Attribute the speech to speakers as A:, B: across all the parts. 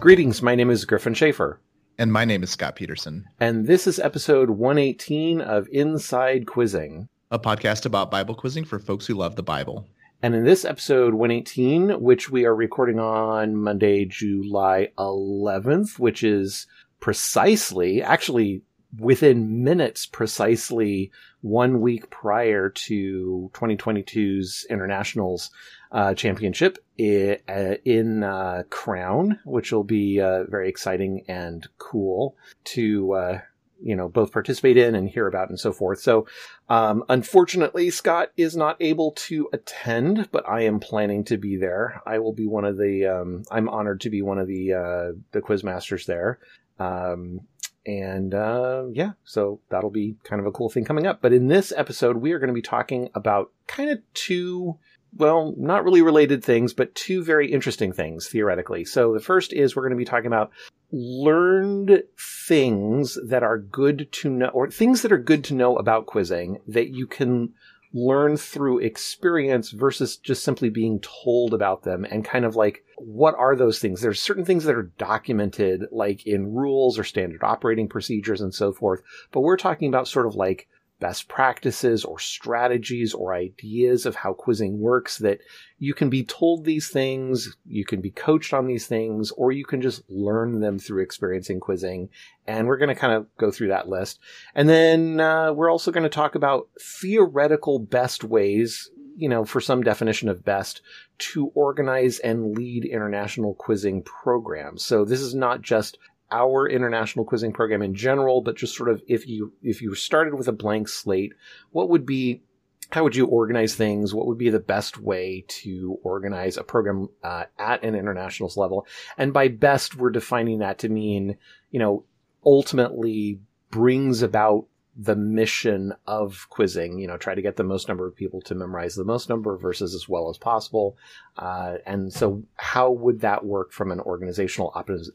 A: Greetings, my name is Griffin Schaefer.
B: And my name is Scott Peterson.
A: And this is episode 118 of Inside Quizzing,
B: a podcast about Bible quizzing for folks who love the Bible.
A: And in this episode 118, which we are recording on Monday, July 11th, which is precisely, actually within minutes, precisely one week prior to 2022's internationals uh, championship in, uh, uh, Crown, which will be uh, very exciting and cool to uh, you know both participate in and hear about and so forth. So, um, unfortunately, Scott is not able to attend, but I am planning to be there. I will be one of the. Um, I'm honored to be one of the uh, the quiz masters there. Um, and uh, yeah, so that'll be kind of a cool thing coming up. But in this episode, we are going to be talking about kind of two well, not really related things, but two very interesting things theoretically. So the first is we're going to be talking about learned things that are good to know, or things that are good to know about quizzing that you can learn through experience versus just simply being told about them and kind of like what are those things there's certain things that are documented like in rules or standard operating procedures and so forth but we're talking about sort of like best practices or strategies or ideas of how quizzing works that you can be told these things, you can be coached on these things, or you can just learn them through experiencing quizzing. And we're going to kind of go through that list. And then uh, we're also going to talk about theoretical best ways, you know, for some definition of best, to organize and lead international quizzing programs. So this is not just our international quizzing program in general, but just sort of if you if you started with a blank slate, what would be how would you organize things? What would be the best way to organize a program uh, at an internationals level? And by best, we're defining that to mean, you know, ultimately brings about the mission of quizzing, you know, try to get the most number of people to memorize the most number of verses as well as possible. Uh, and so how would that work from an organizational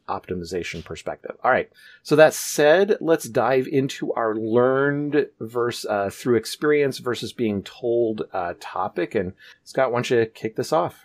A: optimization perspective? All right. So that said, let's dive into our learned verse, uh, through experience versus being told, uh, topic. And Scott, why don't you kick this off?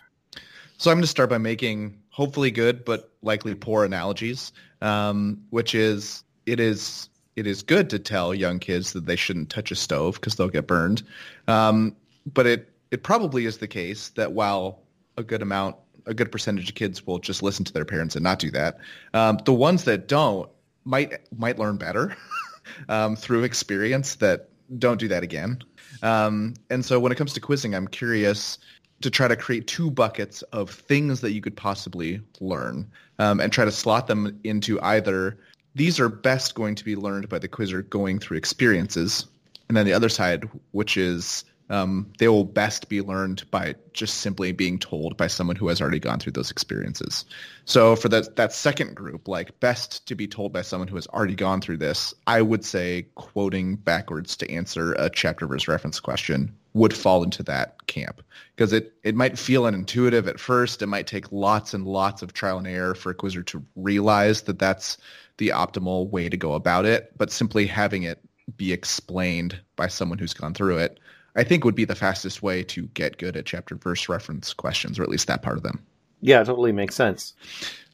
B: So I'm going to start by making hopefully good, but likely poor analogies, um, which is it is it is good to tell young kids that they shouldn't touch a stove because they'll get burned. Um, but it it probably is the case that while a good amount, a good percentage of kids will just listen to their parents and not do that, um, the ones that don't might might learn better um, through experience that don't do that again. Um, and so when it comes to quizzing, I'm curious to try to create two buckets of things that you could possibly learn um, and try to slot them into either these are best going to be learned by the quizzer going through experiences. And then the other side, which is um, they will best be learned by just simply being told by someone who has already gone through those experiences. So for that that second group, like best to be told by someone who has already gone through this, I would say quoting backwards to answer a chapter verse reference question would fall into that camp because it it might feel unintuitive at first. It might take lots and lots of trial and error for a quizzer to realize that that's the optimal way to go about it, but simply having it be explained by someone who's gone through it, I think would be the fastest way to get good at chapter verse reference questions, or at least that part of them.
A: Yeah, it totally makes sense.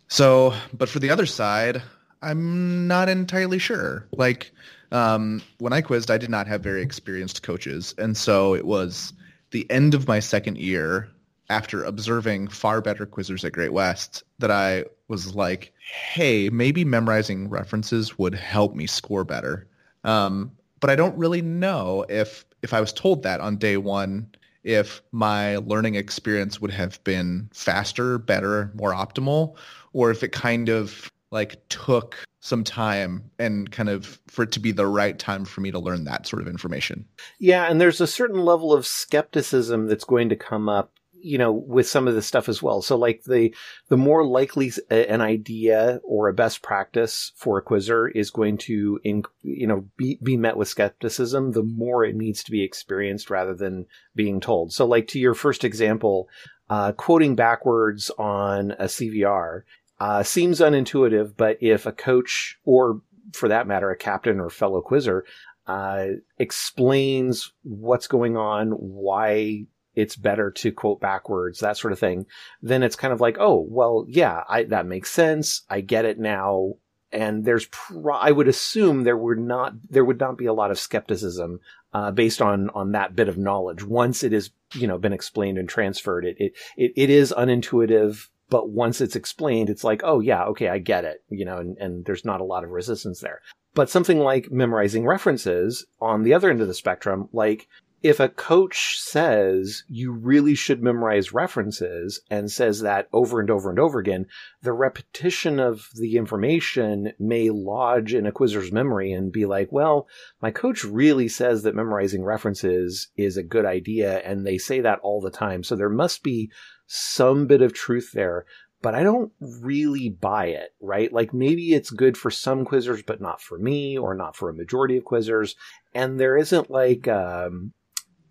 B: So, but for the other side, I'm not entirely sure. Like, um, when I quizzed, I did not have very experienced coaches. And so it was the end of my second year after observing far better quizzers at Great West that I was like, hey, maybe memorizing references would help me score better. Um, but I don't really know if if I was told that on day one, if my learning experience would have been faster, better, more optimal, or if it kind of like took some time and kind of for it to be the right time for me to learn that sort of information.
A: Yeah, and there's a certain level of skepticism that's going to come up you know, with some of this stuff as well. So like the, the more likely an idea or a best practice for a quizzer is going to, in, you know, be, be met with skepticism, the more it needs to be experienced rather than being told. So like to your first example, uh, quoting backwards on a CVR, uh, seems unintuitive, but if a coach or for that matter, a captain or fellow quizzer, uh, explains what's going on, why it's better to quote backwards, that sort of thing, then it's kind of like, oh, well, yeah, I, that makes sense. I get it now. And there's, pro- I would assume there would not, there would not be a lot of skepticism, uh, based on, on that bit of knowledge. Once it is, you know, been explained and transferred, it, it, it, it is unintuitive, but once it's explained, it's like, oh yeah, okay, I get it, you know, and, and there's not a lot of resistance there. But something like memorizing references on the other end of the spectrum, like if a coach says you really should memorize references and says that over and over and over again, the repetition of the information may lodge in a quizzer's memory and be like, well, my coach really says that memorizing references is a good idea. And they say that all the time. So there must be some bit of truth there but I don't really buy it, right? Like maybe it's good for some quizzers, but not for me or not for a majority of quizzers. And there isn't like, um,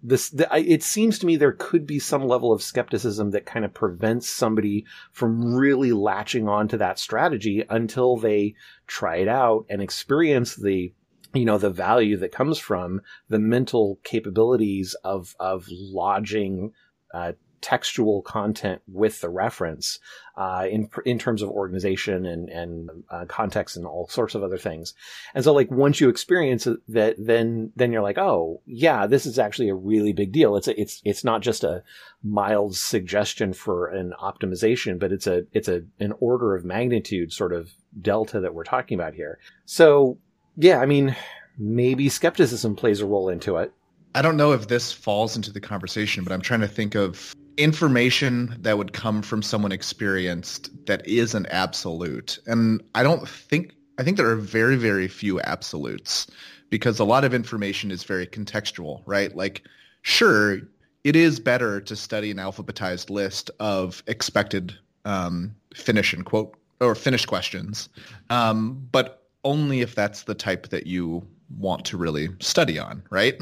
A: this, the, it seems to me there could be some level of skepticism that kind of prevents somebody from really latching on to that strategy until they try it out and experience the you know the value that comes from the mental capabilities of of lodging uh, textual content with the reference uh, in in terms of organization and and uh, context and all sorts of other things. And so, like once you experience that, then then you're like, oh yeah, this is actually a really big deal. It's a, it's it's not just a mild suggestion for an optimization, but it's a it's a an order of magnitude sort of delta that we're talking about here. So yeah, I mean, maybe skepticism plays a role into it.
B: I don't know if this falls into the conversation, but I'm trying to think of information that would come from someone experienced that is an absolute. And I don't think I think there are very very few absolutes because a lot of information is very contextual, right? Like sure, it is better to study an alphabetized list of expected um, finish and quote or finish questions, um, but only if that's the type that you want to really study on, right?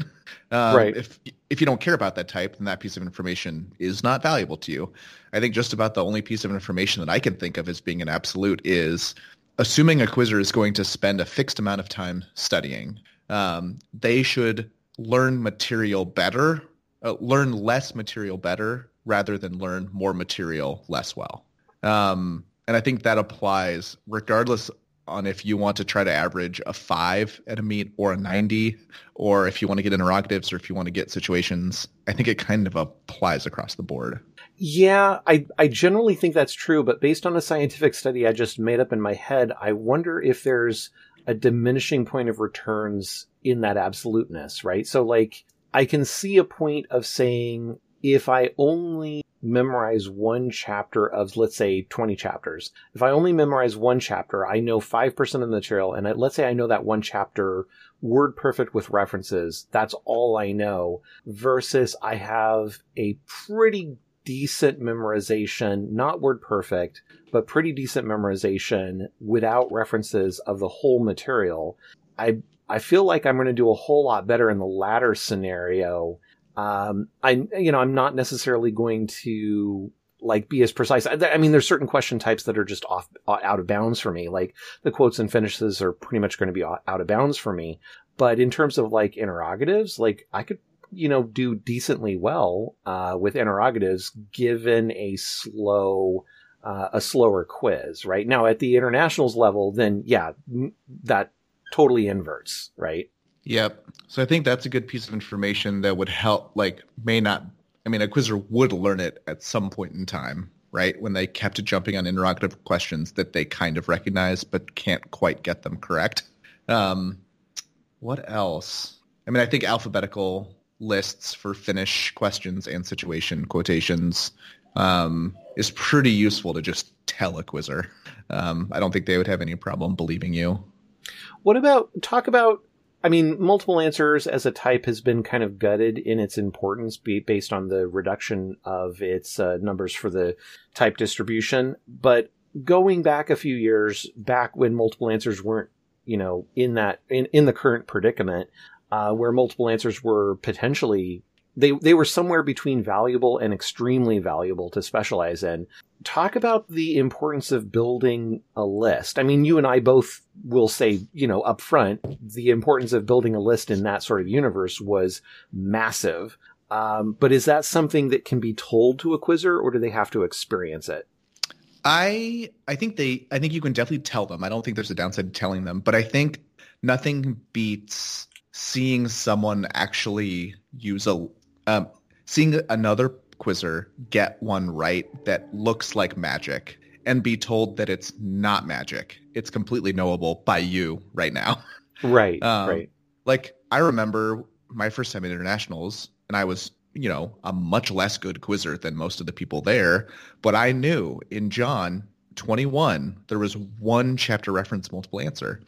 B: Um,
A: right.
B: If if you don't care about that type, then that piece of information is not valuable to you. I think just about the only piece of information that I can think of as being an absolute is assuming a quizzer is going to spend a fixed amount of time studying. Um, they should learn material better, uh, learn less material better, rather than learn more material less well. Um, and I think that applies regardless on if you want to try to average a five at a meet or a 90, or if you want to get interrogatives or if you want to get situations. I think it kind of applies across the board.
A: Yeah, I, I generally think that's true, but based on a scientific study I just made up in my head, I wonder if there's a diminishing point of returns in that absoluteness, right? So, like, I can see a point of saying if I only memorize one chapter of, let's say, 20 chapters. If I only memorize one chapter, I know 5% of the material, and I, let's say I know that one chapter word perfect with references. That's all I know versus I have a pretty decent memorization, not word perfect, but pretty decent memorization without references of the whole material. I I feel like I'm going to do a whole lot better in the latter scenario um, I, you know, I'm not necessarily going to like be as precise. I, I, mean, there's certain question types that are just off, out of bounds for me. Like the quotes and finishes are pretty much going to be out of bounds for me. But in terms of like interrogatives, like I could, you know, do decently well, uh, with interrogatives given a slow, uh, a slower quiz, right? Now at the internationals level, then yeah, that totally inverts, right?
B: Yep. So I think that's a good piece of information that would help, like, may not, I mean, a quizzer would learn it at some point in time, right? When they kept jumping on interrogative questions that they kind of recognize but can't quite get them correct. Um, what else? I mean, I think alphabetical lists for finish questions and situation quotations um, is pretty useful to just tell a quizzer. Um, I don't think they would have any problem believing you.
A: What about talk about I mean, multiple answers as a type has been kind of gutted in its importance based on the reduction of its uh, numbers for the type distribution. But going back a few years, back when multiple answers weren't, you know, in that in, in the current predicament, uh, where multiple answers were potentially they they were somewhere between valuable and extremely valuable to specialize in. Talk about the importance of building a list. I mean, you and I both will say, you know, up front, the importance of building a list in that sort of universe was massive. Um, but is that something that can be told to a quizzer, or do they have to experience it?
B: I I think they I think you can definitely tell them. I don't think there's a downside to telling them, but I think nothing beats seeing someone actually use a um, seeing another quizzer get one right that looks like magic and be told that it's not magic. It's completely knowable by you right now.
A: Right. um, right.
B: Like I remember my first time at internationals and I was, you know, a much less good quizzer than most of the people there, but I knew in John 21 there was one chapter reference multiple answer.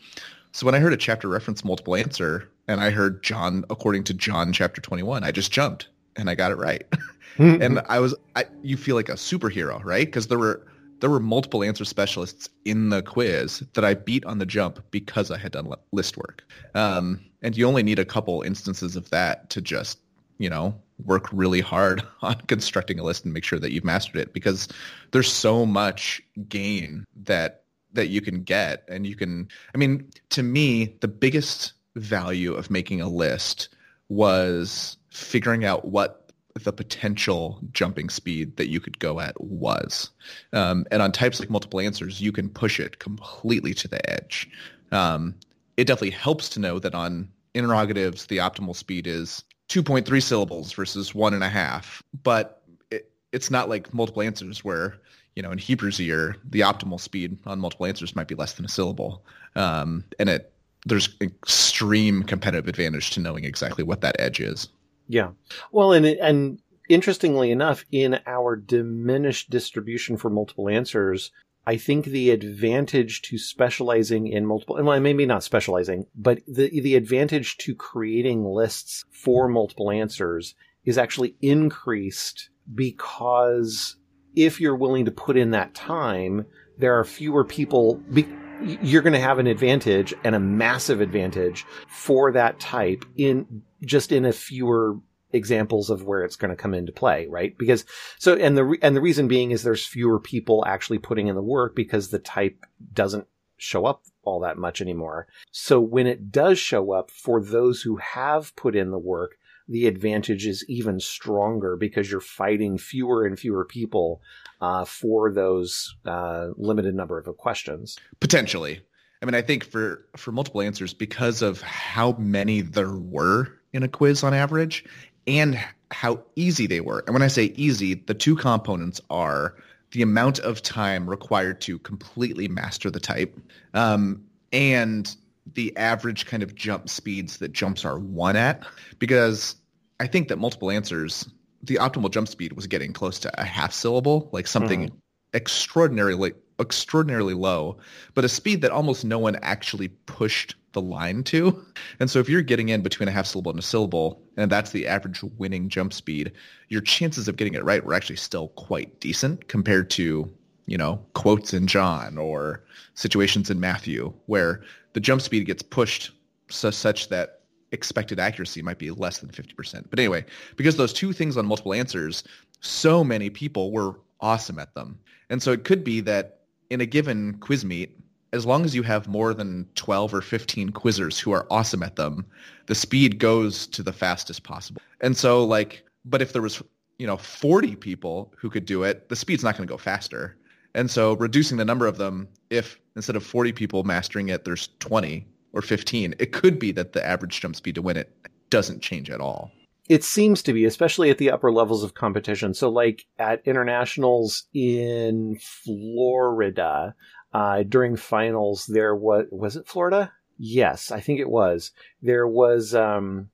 B: So when I heard a chapter reference multiple answer and I heard John according to John chapter 21, I just jumped and I got it right. and I was I, you feel like a superhero, right? Because there were there were multiple answer specialists in the quiz that I beat on the jump because I had done list work. Um, and you only need a couple instances of that to just, you know, work really hard on constructing a list and make sure that you've mastered it because there's so much gain that that you can get and you can I mean to me the biggest value of making a list was figuring out what the potential jumping speed that you could go at was. Um, and on types like multiple answers, you can push it completely to the edge. Um, it definitely helps to know that on interrogatives, the optimal speed is 2.3 syllables versus one and a half. But it, it's not like multiple answers where, you know, in Hebrews year, the optimal speed on multiple answers might be less than a syllable. Um, and it there's extreme competitive advantage to knowing exactly what that edge is.
A: Yeah. Well, and and interestingly enough, in our diminished distribution for multiple answers, I think the advantage to specializing in multiple, and well, maybe not specializing, but the the advantage to creating lists for multiple answers is actually increased because if you're willing to put in that time, there are fewer people. Be, you're going to have an advantage and a massive advantage for that type in just in a fewer examples of where it's going to come into play, right? Because so and the and the reason being is there's fewer people actually putting in the work because the type doesn't show up all that much anymore. So when it does show up for those who have put in the work, the advantage is even stronger because you're fighting fewer and fewer people uh, for those uh, limited number of questions.
B: Potentially, I mean, I think for for multiple answers, because of how many there were in a quiz on average, and how easy they were. And when I say easy, the two components are the amount of time required to completely master the type, um, and the average kind of jump speeds that jumps are won at. Because I think that multiple answers, the optimal jump speed was getting close to a half syllable, like something mm-hmm. extraordinarily extraordinarily low, but a speed that almost no one actually pushed the line to. And so if you're getting in between a half syllable and a syllable, and that's the average winning jump speed, your chances of getting it right were actually still quite decent compared to, you know, quotes in John or situations in Matthew where the jump speed gets pushed so, such that expected accuracy might be less than 50%. But anyway, because those two things on multiple answers, so many people were awesome at them. And so it could be that in a given quiz meet, as long as you have more than 12 or 15 quizzers who are awesome at them, the speed goes to the fastest possible. And so like, but if there was, you know, 40 people who could do it, the speed's not going to go faster. And so reducing the number of them, if instead of 40 people mastering it, there's 20 or 15, it could be that the average jump speed to win it doesn't change at all.
A: It seems to be, especially at the upper levels of competition. So, like at internationals in Florida, uh, during finals, there was was it Florida? Yes, I think it was. There was um,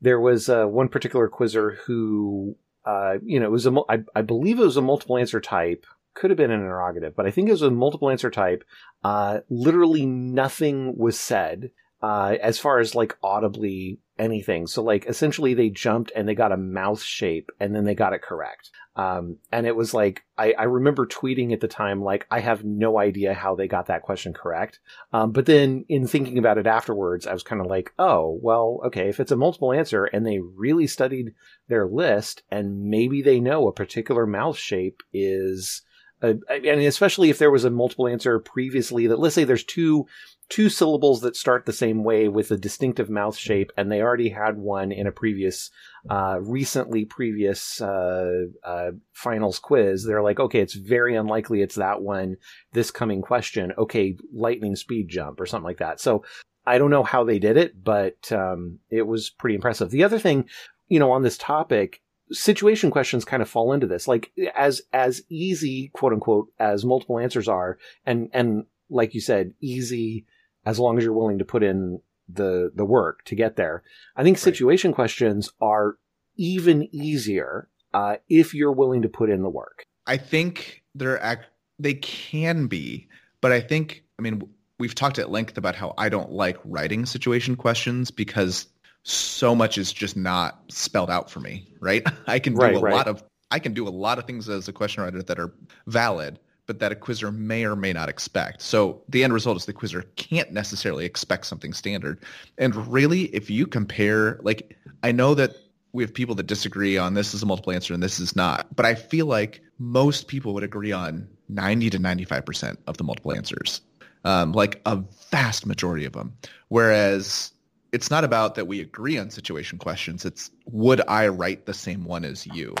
A: there was uh, one particular quizzer who, uh, you know, it was a I, I believe it was a multiple answer type. Could have been an interrogative, but I think it was a multiple answer type. Uh, literally nothing was said uh, as far as like audibly anything. So like essentially they jumped and they got a mouth shape and then they got it correct. Um, and it was like, I, I remember tweeting at the time, like, I have no idea how they got that question correct. Um, but then in thinking about it afterwards, I was kind of like, oh, well, okay, if it's a multiple answer and they really studied their list and maybe they know a particular mouth shape is, and especially if there was a multiple answer previously that let's say there's two two syllables that start the same way with a distinctive mouth shape, and they already had one in a previous, uh, recently previous uh, uh, finals quiz. They're like, okay, it's very unlikely it's that one. This coming question, okay, lightning speed jump or something like that. So I don't know how they did it, but um, it was pretty impressive. The other thing, you know, on this topic, situation questions kind of fall into this. Like as as easy, quote unquote, as multiple answers are, and and like you said, easy as long as you're willing to put in the the work to get there. I think situation right. questions are even easier uh, if you're willing to put in the work.
B: I think they're ac- they can be, but I think I mean we've talked at length about how I don't like writing situation questions because so much is just not spelled out for me, right? I can do right, a right. lot of I can do a lot of things as a question writer that are valid, but that a quizzer may or may not expect. So the end result is the quizzer can't necessarily expect something standard. And really, if you compare, like, I know that we have people that disagree on this is a multiple answer and this is not, but I feel like most people would agree on 90 to 95% of the multiple answers, um, like a vast majority of them. Whereas it's not about that we agree on situation questions. It's would I write the same one as you?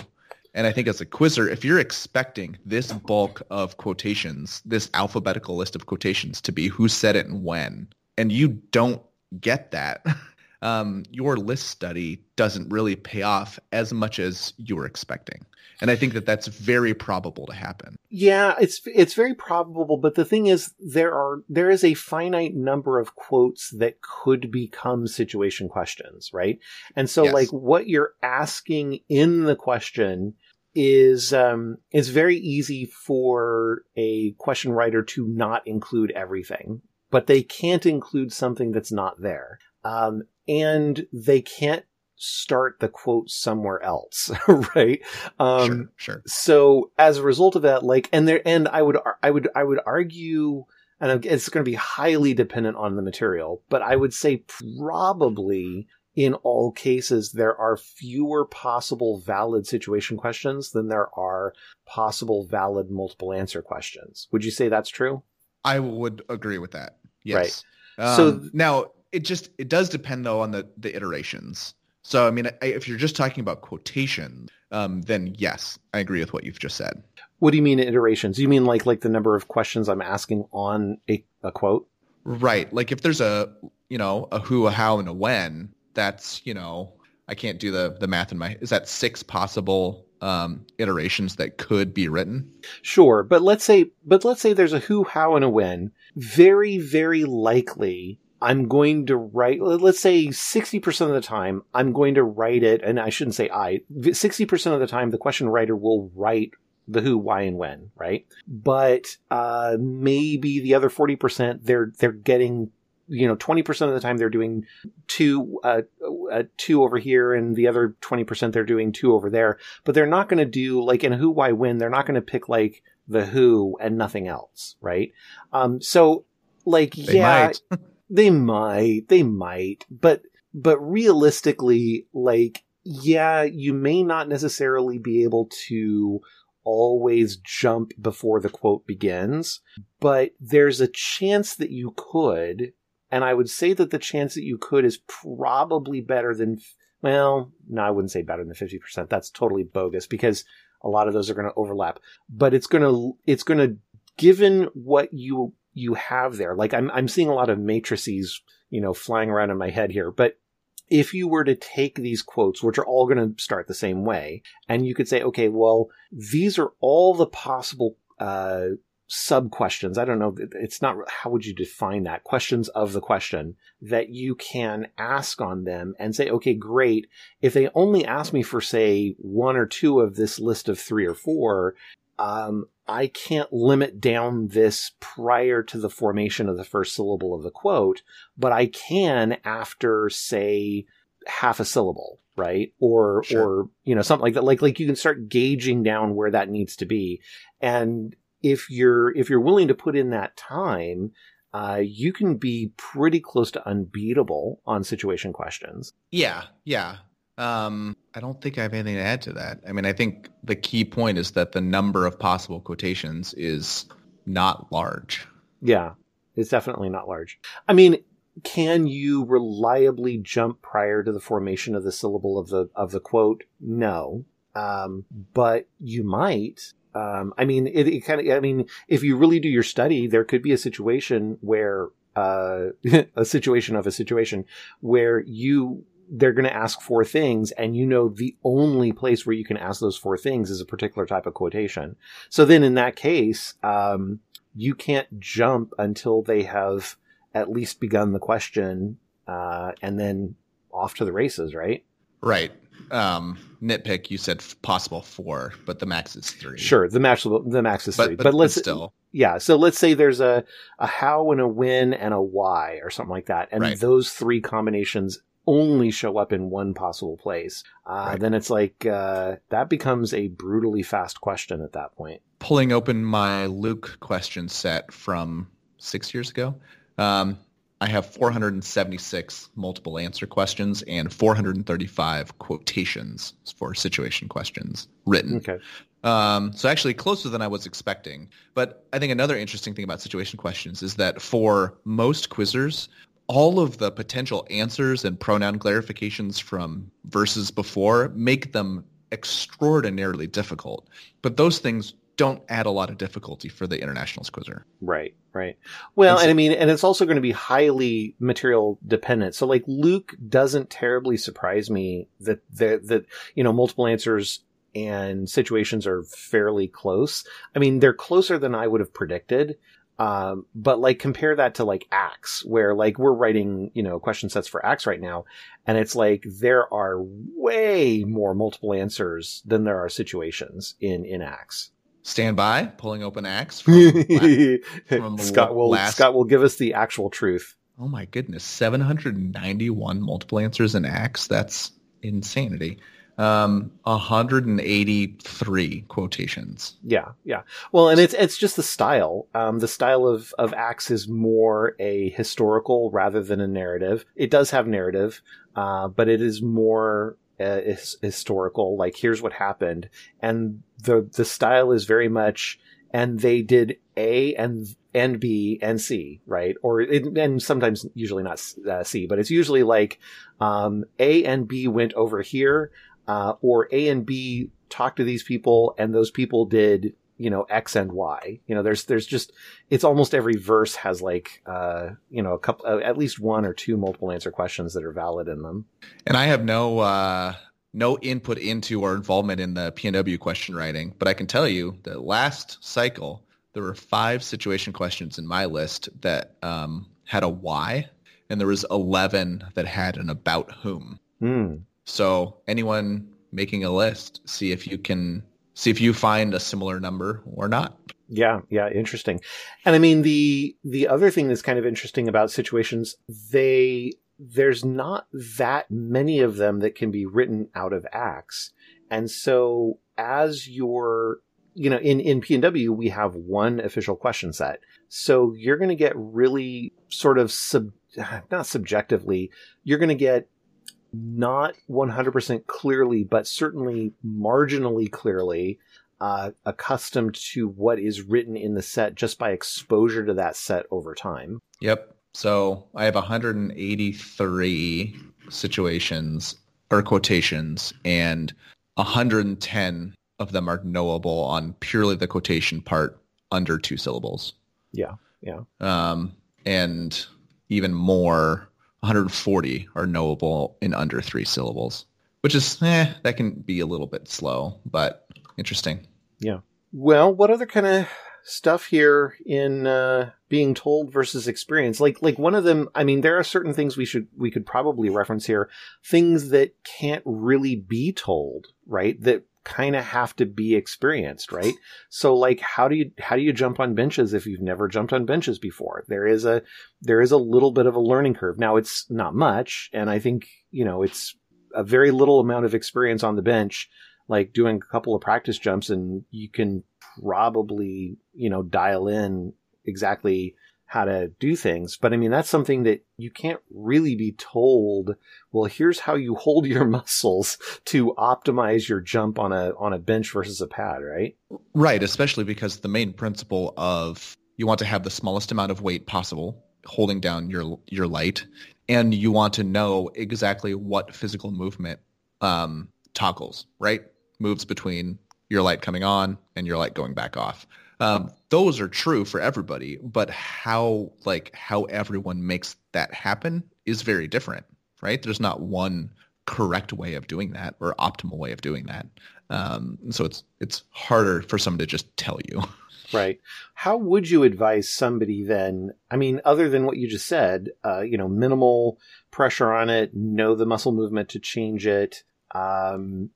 B: And I think as a quizzer, if you're expecting this bulk of quotations, this alphabetical list of quotations to be who said it and when, and you don't get that, um, your list study doesn't really pay off as much as you were expecting. And I think that that's very probable to happen.
A: Yeah, it's it's very probable, but the thing is there are there is a finite number of quotes that could become situation questions, right? And so yes. like what you're asking in the question is um, it's very easy for a question writer to not include everything, but they can't include something that's not there, um, and they can't start the quote somewhere else, right?
B: Um, sure, sure.
A: So as a result of that, like, and there, and I would, I would, I would argue, and it's going to be highly dependent on the material, but I would say probably in all cases, there are fewer possible valid situation questions than there are possible valid multiple answer questions. Would you say that's true?
B: I would agree with that. Yes. Right. Um, so now it just it does depend though on the the iterations. So I mean, if you're just talking about quotation, um, then yes, I agree with what you've just said.
A: What do you mean iterations? You mean like like the number of questions I'm asking on a, a quote?
B: Right. Like if there's a you know a who, a how, and a when, that's you know I can't do the the math in my is that six possible um, iterations that could be written.
A: Sure, but let's say but let's say there's a who, how, and a when. Very very likely. I'm going to write, let's say 60% of the time, I'm going to write it, and I shouldn't say I, 60% of the time, the question writer will write the who, why, and when, right? But uh, maybe the other 40%, they're they're getting you know, 20% of the time they're doing two, uh, uh, two over here and the other 20% they're doing two over there. But they're not going to do like in a who, why, when, they're not going to pick like the who and nothing else. Right. Um, so like, they yeah. they might, they might, but, but realistically, like, yeah, you may not necessarily be able to always jump before the quote begins, but there's a chance that you could and I would say that the chance that you could is probably better than, well, no, I wouldn't say better than 50%. That's totally bogus because a lot of those are going to overlap. But it's going to, it's going to, given what you, you have there, like I'm, I'm seeing a lot of matrices, you know, flying around in my head here, but if you were to take these quotes, which are all going to start the same way, and you could say, okay, well, these are all the possible uh, sub questions. I don't know. It's not, how would you define that? Questions of the question that you can ask on them and say, okay, great. If they only ask me for, say, one or two of this list of three or four, um, I can't limit down this prior to the formation of the first syllable of the quote, but I can after, say, half a syllable right or sure. or you know something like that like like you can start gauging down where that needs to be and if you're if you're willing to put in that time, uh, you can be pretty close to unbeatable on situation questions.
B: Yeah, yeah. Um, I don't think I have anything to add to that. I mean, I think the key point is that the number of possible quotations is not large.
A: Yeah, it's definitely not large. I mean, can you reliably jump prior to the formation of the syllable of the of the quote? No, um, but you might. Um, I mean, it, it kind of. I mean, if you really do your study, there could be a situation where uh, a situation of a situation where you they're going to ask four things and you know the only place where you can ask those four things is a particular type of quotation. So then in that case um, you can't jump until they have at least begun the question uh, and then off to the races right?
B: Right. Um, nitpick you said possible four but the max is three.
A: Sure the max the max is
B: but,
A: three.
B: but,
A: but, let's
B: but still.
A: Yeah so let's say there's a a how and a when and a why or something like that. And
B: Right.
A: those three combinations only show up in one possible place uh,
B: Right.
A: then it's like uh, that becomes a brutally fast question at that point
B: pulling open my Luke question set from six years ago, um, I have 476 multiple answer questions and 435 quotations for situation questions written.
A: okay
B: Um, so actually closer than I was expecting. But I think another interesting thing about situation questions is that for most quizzers, all of the potential answers and pronoun clarifications from verses before make them extraordinarily difficult. But those things don't add a lot of difficulty for the internationals quizzer.
A: Right, right. Well,
B: And so-
A: and I mean, and it's also going to be highly material dependent. So, like, Luke doesn't terribly surprise me that that that you know multiple answers and situations are fairly close. I mean, they're closer than I would have predicted. Um, but like compare that to like Acts, where like we're writing, you know, question sets for Acts right now, and it's like there are way more multiple answers than there are situations in in Acts.
B: Stand by, pulling open Acts. From from
A: Scott will
B: last-
A: Scott will give us the actual truth.
B: oh my goodness, 791 multiple answers in Acts. That's insanity. Um, 183 quotations.
A: Yeah, yeah. Well, and it's it's just the style. Um, the style of of Acts is more a historical rather than a narrative. It does have narrative, uh, but it is more uh, his- historical. Like here's what happened, and the the style is very much. And they did A and and B and C, right? Or it, and sometimes usually not uh, C, but it's usually like um, A and B went over here, uh, or A and B talked to these people, and those people did you know X and Y. You know, there's there's just it's almost every verse has like uh, you know a couple uh, at least one or two multiple answer questions that are valid in them.
B: And I have no uh, no input into or involvement in the PNW question writing, but I can tell you that last cycle there were five situation questions in my list that um, had a why, and there was eleven that had an about whom.
A: Hmm.
B: So anyone making a list, see if you can see if you find a similar number or not.
A: Yeah, yeah, interesting. And I mean the the other thing that's kind of interesting about situations, they there's not that many of them that can be written out of Acts. And so as you're you know, in, in PNW, we have one official question set. So you're going to get really sort of sub, not subjectively, you're going to get not 100% clearly, but certainly marginally clearly uh, accustomed to what is written in the set just by exposure to that set over time.
B: Yep. So I have 183 situations or quotations, and 110 of them are knowable on purely the quotation part under two syllables.
A: Yeah, yeah.
B: Um, and even more, 140 are knowable in under three syllables, which is, eh, that can be a little bit slow, but interesting. Yeah.
A: Well, what other kind of stuff here in uh, being told versus experience? Like, like one of them. I mean, there are certain things we should we could probably reference here. Things that can't really be told, right? That kind of have to be experienced, right? So, like, how do you how do you jump on benches if you've never jumped on benches before? There is a there is a little bit of a learning curve. Now, it's not much, and I think you know it's a very little amount of experience on the bench like doing a couple of practice jumps and you can probably you know dial in exactly how to do things. But I mean, that's something that you can't really be told. Well, here's how you hold your muscles to optimize your jump on a, on a bench versus a pad, right?
B: Right. Especially because the main principle of you want to have the smallest amount of weight possible holding down your, your light. And you want to know exactly what physical movement, um, toggles, right? Moves between your light coming on and your light going back off. Um, those are true for everybody, but how like how everyone makes that happen is very different, right? There's not one correct way of doing that or optimal way of doing that. Um, so it's it's harder for someone to just tell you.
A: Right. How would you advise somebody then? I mean, other than what you just said, uh, you know, minimal pressure on it, know the muscle movement to change it. Um,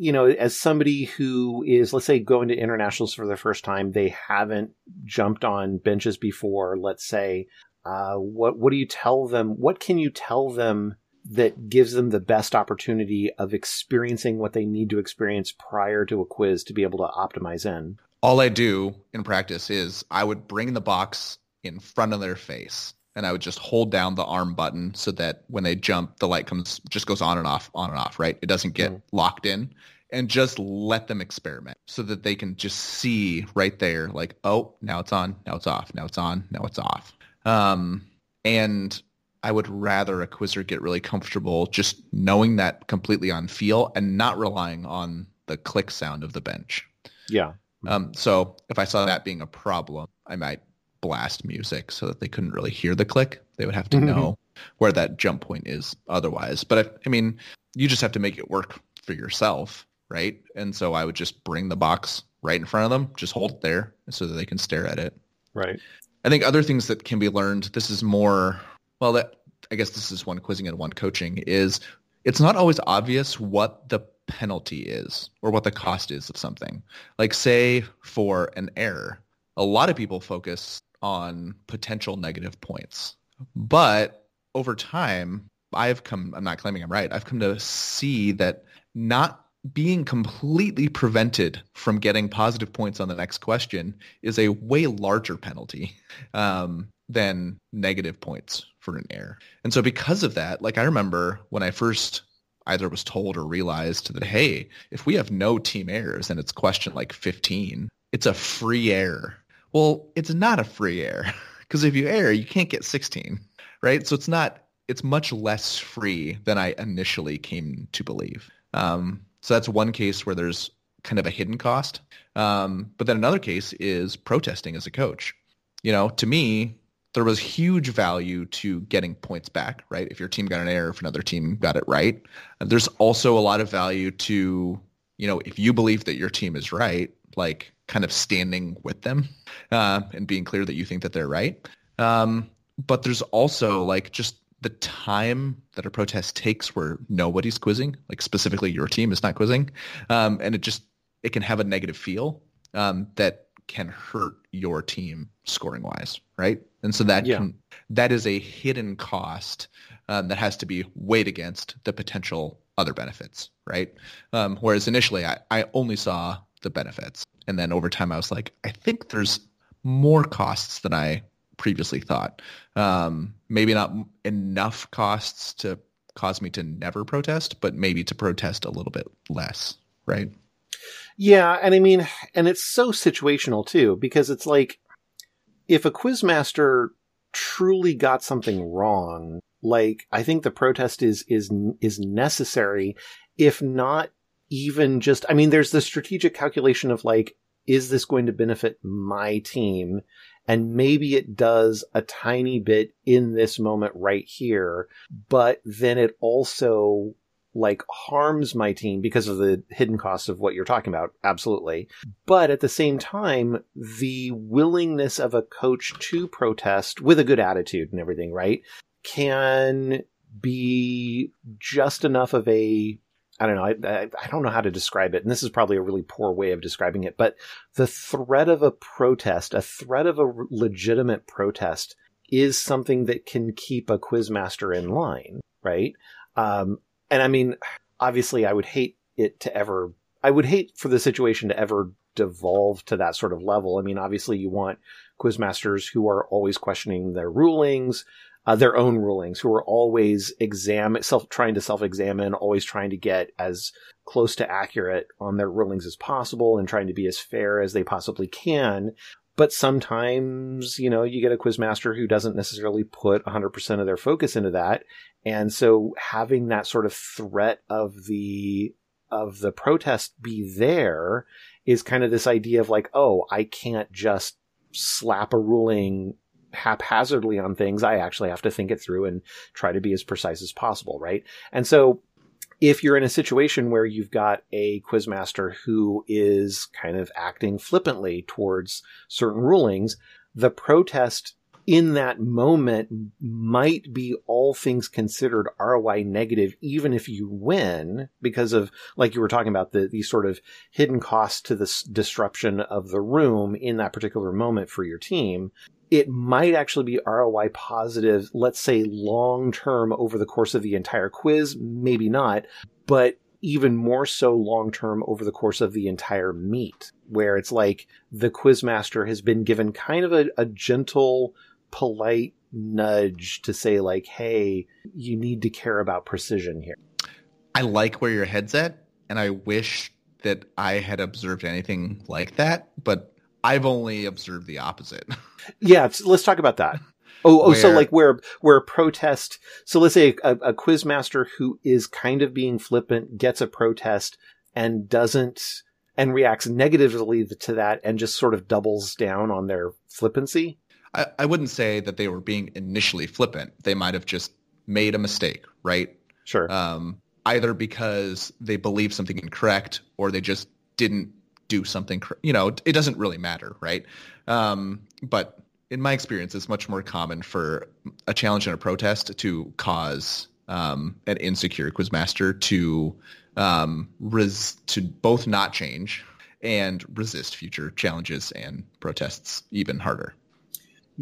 A: you know, as somebody who is, let's say, going to internationals for the first time, they haven't jumped on benches before, let's say, uh, what, what do you tell them? What can you tell them that gives them the best opportunity of experiencing what they need to experience prior to a quiz to be able to optimize in?
B: All I do in practice is I would bring the box in front of their face and I would just hold down the arm button so that when they jump, the light comes just goes on and off, on and off, right? It doesn't get mm. locked in and just let them experiment so that they can just see right there, like, oh, now it's on, now it's off, now it's on, now it's off. Um, and I would rather a quizzer get really comfortable just knowing that completely on feel and not relying on the click sound of the bench.
A: Yeah.
B: Um, so if I saw that being a problem, I might blast music so that they couldn't really hear the click. They would have to mm-hmm. know where that jump point is otherwise. But I, I mean, you just have to make it work for yourself right? And so I would just bring the box right in front of them, just hold it there so that they can stare at it.
A: Right.
B: I think other things that can be learned, this is more, well, that I guess this is one quizzing and one coaching, is it's not always obvious what the penalty is or what the cost is of something. Like say for an error, a lot of people focus on potential negative points. But over time, I've come, I'm not claiming I'm right, I've come to see that not being completely prevented from getting positive points on the next question is a way larger penalty um, than negative points for an error. And so because of that, like I remember when I first either was told or realized that, hey, if we have no team errors and it's question like 15, it's a free error. Well, it's not a free error because if you err, you can't get 16, right? So it's not, it's much less free than I initially came to believe. Um, so that's one case where there's kind of a hidden cost. Um, but then another case is protesting as a coach. You know, to me, there was huge value to getting points back, right? If your team got an error, if another team got it right. There's also a lot of value to, you know, if you believe that your team is right, like kind of standing with them uh, and being clear that you think that they're right. Um, but there's also like just the time that a protest takes where nobody's quizzing, like specifically your team is not quizzing, um, and it just it can have a negative feel um, that can hurt your team scoring wise, right? And so that yeah. can that is a hidden cost um, that has to be weighed against the potential other benefits, right? Um, whereas initially I, I only saw the benefits, and then over time I was like, I think there's more costs than I previously thought. Um, maybe not enough costs to cause me to never protest, but maybe to protest a little bit less, right?
A: Yeah, and I mean, and it's so situational too, because it's like if a quizmaster truly got something wrong, like I think the protest is is is necessary, if not even just. I mean, there's the strategic calculation of like, is this going to benefit my team? And maybe it does a tiny bit in this moment right here, but then it also like harms my team because of the hidden costs of what you're talking about. Absolutely. But at the same time, the willingness of a coach to protest with a good attitude and everything, right? Can be just enough of a I don't know. I, I, don't know how to describe it. And this is probably a really poor way of describing it, but the threat of a protest, a threat of a legitimate protest is something that can keep a quizmaster in line, right? Um, and I mean, obviously I would hate it to ever, I would hate for the situation to ever devolve to that sort of level. I mean, obviously you want quizmasters who are always questioning their rulings, uh, their own rulings, who are always exam self trying to self examine, always trying to get as close to accurate on their rulings as possible, and trying to be as fair as they possibly can. But sometimes, you know, you get a quizmaster who doesn't necessarily put 100% of their focus into that. And so having that sort of threat of the, of the protest be there is kind of this idea of like, oh, I can't just slap a ruling haphazardly on things. I actually have to think it through and try to be as precise as possible, right? And so if you're in a situation where you've got a quizmaster who is kind of acting flippantly towards certain rulings, the protest in that moment might be all things considered ROI negative, even if you win because of, like you were talking about, the, the sort of hidden cost to the disruption of the room in that particular moment for your team it might actually be ROI positive, let's say long term over the course of the entire quiz, maybe not, but even more so long term over the course of the entire meet, where it's like the quizmaster has been given kind of a, a gentle, polite nudge to say like, hey, you need to care about precision here.
B: I like where your head's at, and I wish that I had observed anything like that, but I've only observed the opposite.
A: yeah, let's talk about that. Oh, oh, so like where where a protest. So let's say a, a quizmaster who is kind of being flippant gets a protest and doesn't and reacts negatively to that and just sort of doubles down on their flippancy.
B: I, I wouldn't say that they were being initially flippant. They might have just made a mistake, right?
A: Sure.
B: Um, either because they believe something incorrect or they just didn't do something. You know, it doesn't really matter, right? Um, but in my experience, it's much more common for a challenge and a protest to cause um, an insecure quizmaster to um, res- to both not change and resist future challenges and protests even harder.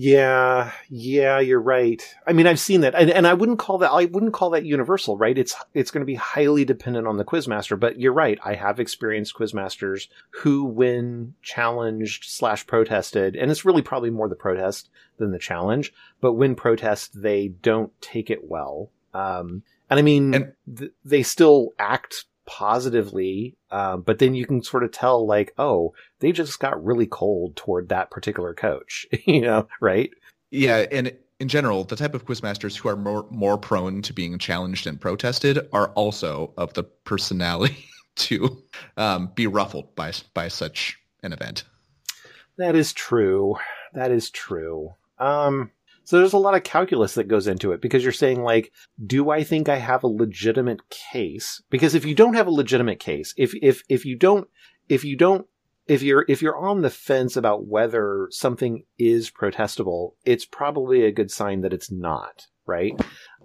A: Yeah, yeah, you're right. I mean, I've seen that, and, and I wouldn't call that I wouldn't call that universal, right? It's it's going to be highly dependent on the quizmaster. But you're right. I have experienced quizmasters who, when challenged slash protested, and it's really probably more the protest than the challenge. But when protest, they don't take it well. Um, and I mean, and- th- they still act positively, um, but then you can sort of tell like, oh, they just got really cold toward that particular coach, you know, right?
B: Yeah, and in general, the type of quizmasters who are more more prone to being challenged and protested are also of the personality to um, be ruffled by by such an event.
A: That is true. That is true. Um, so there's a lot of calculus that goes into it because you're saying like, do I think I have a legitimate case? Because if you don't have a legitimate case, if if if you don't if you don't if you're if you're on the fence about whether something is protestable, it's probably a good sign that it's not, right?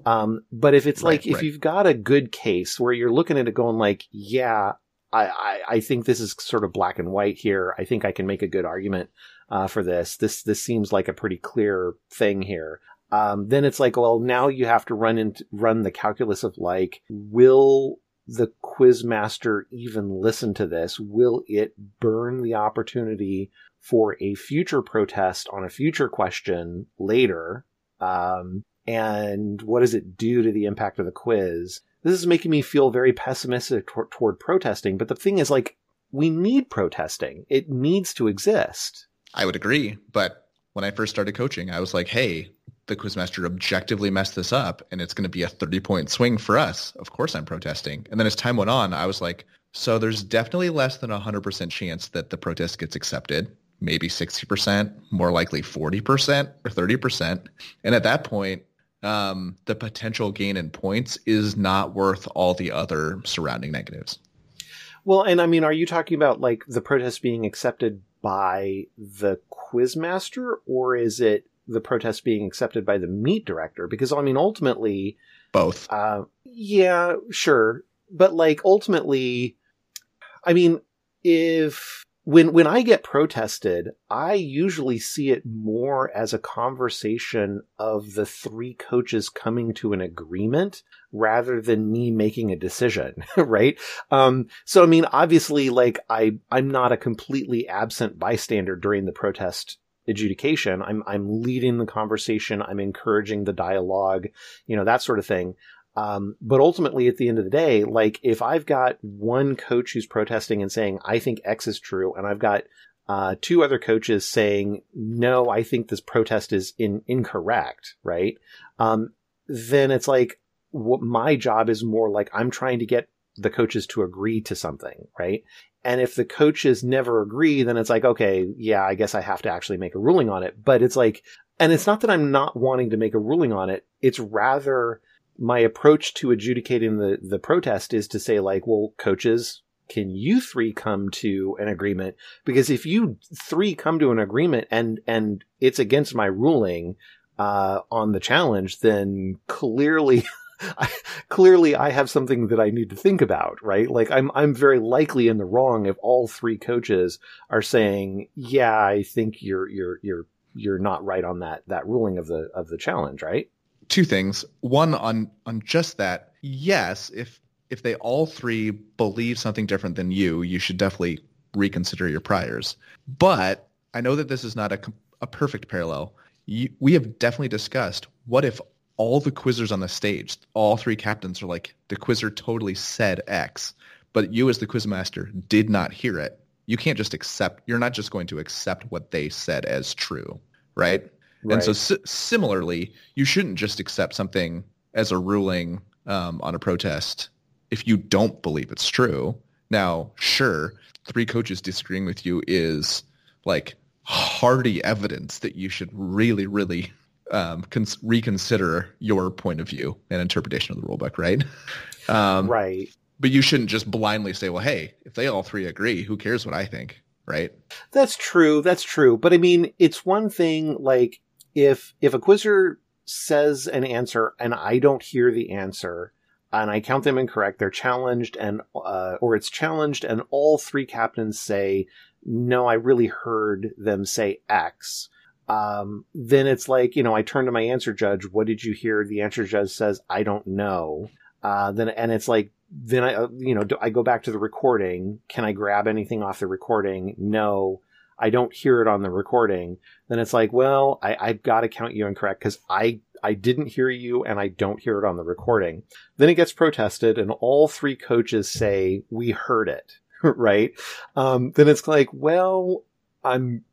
A: Um, but if it's right, like if right. you've got a good case where you're looking at it going like, yeah, I, I, I think this is sort of black and white here. I think I can make a good argument uh, for this. This this seems like a pretty clear thing here. Um, then it's like, well, now you have to run into run the calculus of like, will the quizmaster even listen to this? Will it burn the opportunity for a future protest on a future question later? Um, and what does it do to the impact of the quiz? This is making me feel very pessimistic t- toward protesting. But the thing is, like, we need protesting. It needs to exist.
B: I would agree. But when I first started coaching, I was like, hey, the quizmaster objectively messed this up and it's going to be a 30 point swing for us. Of course I'm protesting. And then as time went on, I was like, so there's definitely less than a 100% chance that the protest gets accepted. Maybe 60%, more likely 40% or 30%. And at that point, um, the potential gain in points is not worth all the other surrounding negatives.
A: Well, and I mean, are you talking about like the protest being accepted by the quizmaster or is it the protest being accepted by the meet director? Because I mean, ultimately,
B: both.
A: Uh, yeah, sure, but like ultimately, I mean, if when when I get protested, I usually see it more as a conversation of the three coaches coming to an agreement rather than me making a decision, right? Um, so I mean, obviously, like I I'm not a completely absent bystander during the protest adjudication. I'm I'm leading the conversation. I'm encouraging the dialogue, you know, that sort of thing. Um, but ultimately, at the end of the day, like if I've got one coach who's protesting and saying, I think X is true, and I've got uh, two other coaches saying, no, I think this protest is in, incorrect, right? Um, then it's like, what my job is more like I'm trying to get the coaches to agree to something, right? And if the coaches never agree, then it's like, okay, yeah, I guess I have to actually make a ruling on it. But it's like, and it's not that I'm not wanting to make a ruling on it. It's rather my approach to adjudicating the, the protest is to say like, well, coaches, can you three come to an agreement? Because if you three come to an agreement and, and it's against my ruling, uh, on the challenge, then clearly, I, clearly I have something that I need to think about, right? Like I'm, I'm very likely in the wrong if all three coaches are saying, yeah, I think you're, you're, you're, you're not right on that, that ruling of the, of the challenge, right?
B: Two things. One on on just that. Yes, if if they all three believe something different than you, you should definitely reconsider your priors. But I know that this is not a a perfect parallel. You, we have definitely discussed what if all the quizzers on the stage, all three captains are like the quizzer totally said X, but you as the quizmaster did not hear it. You can't just accept. You're not just going to accept what they said as true, right? Right. And so si- similarly, you shouldn't just accept something as a ruling um, on a protest if you don't believe it's true. Now, sure, three coaches disagreeing with you is like hardy evidence that you should really, really um, cons- reconsider your point of view and interpretation of the rulebook, right?
A: Um, right.
B: But you shouldn't just blindly say, well, hey, if they all three agree, who cares what I think? Right.
A: That's true. That's true. But I mean, it's one thing like if if a quizzer says an answer and I don't hear the answer and I count them incorrect, they're challenged and uh, or it's challenged and all three captains say no, I really heard them say X. Um, then it's like you know I turn to my answer judge. What did you hear? The answer judge says I don't know. Uh, then and it's like then I uh, you know I go back to the recording. Can I grab anything off the recording? No. I don't hear it on the recording, then it's like, well, I, I've got to count you incorrect because I I didn't hear you and I don't hear it on the recording. Then it gets protested and all three coaches say, we heard it, right? Um, then it's like, well, I'm,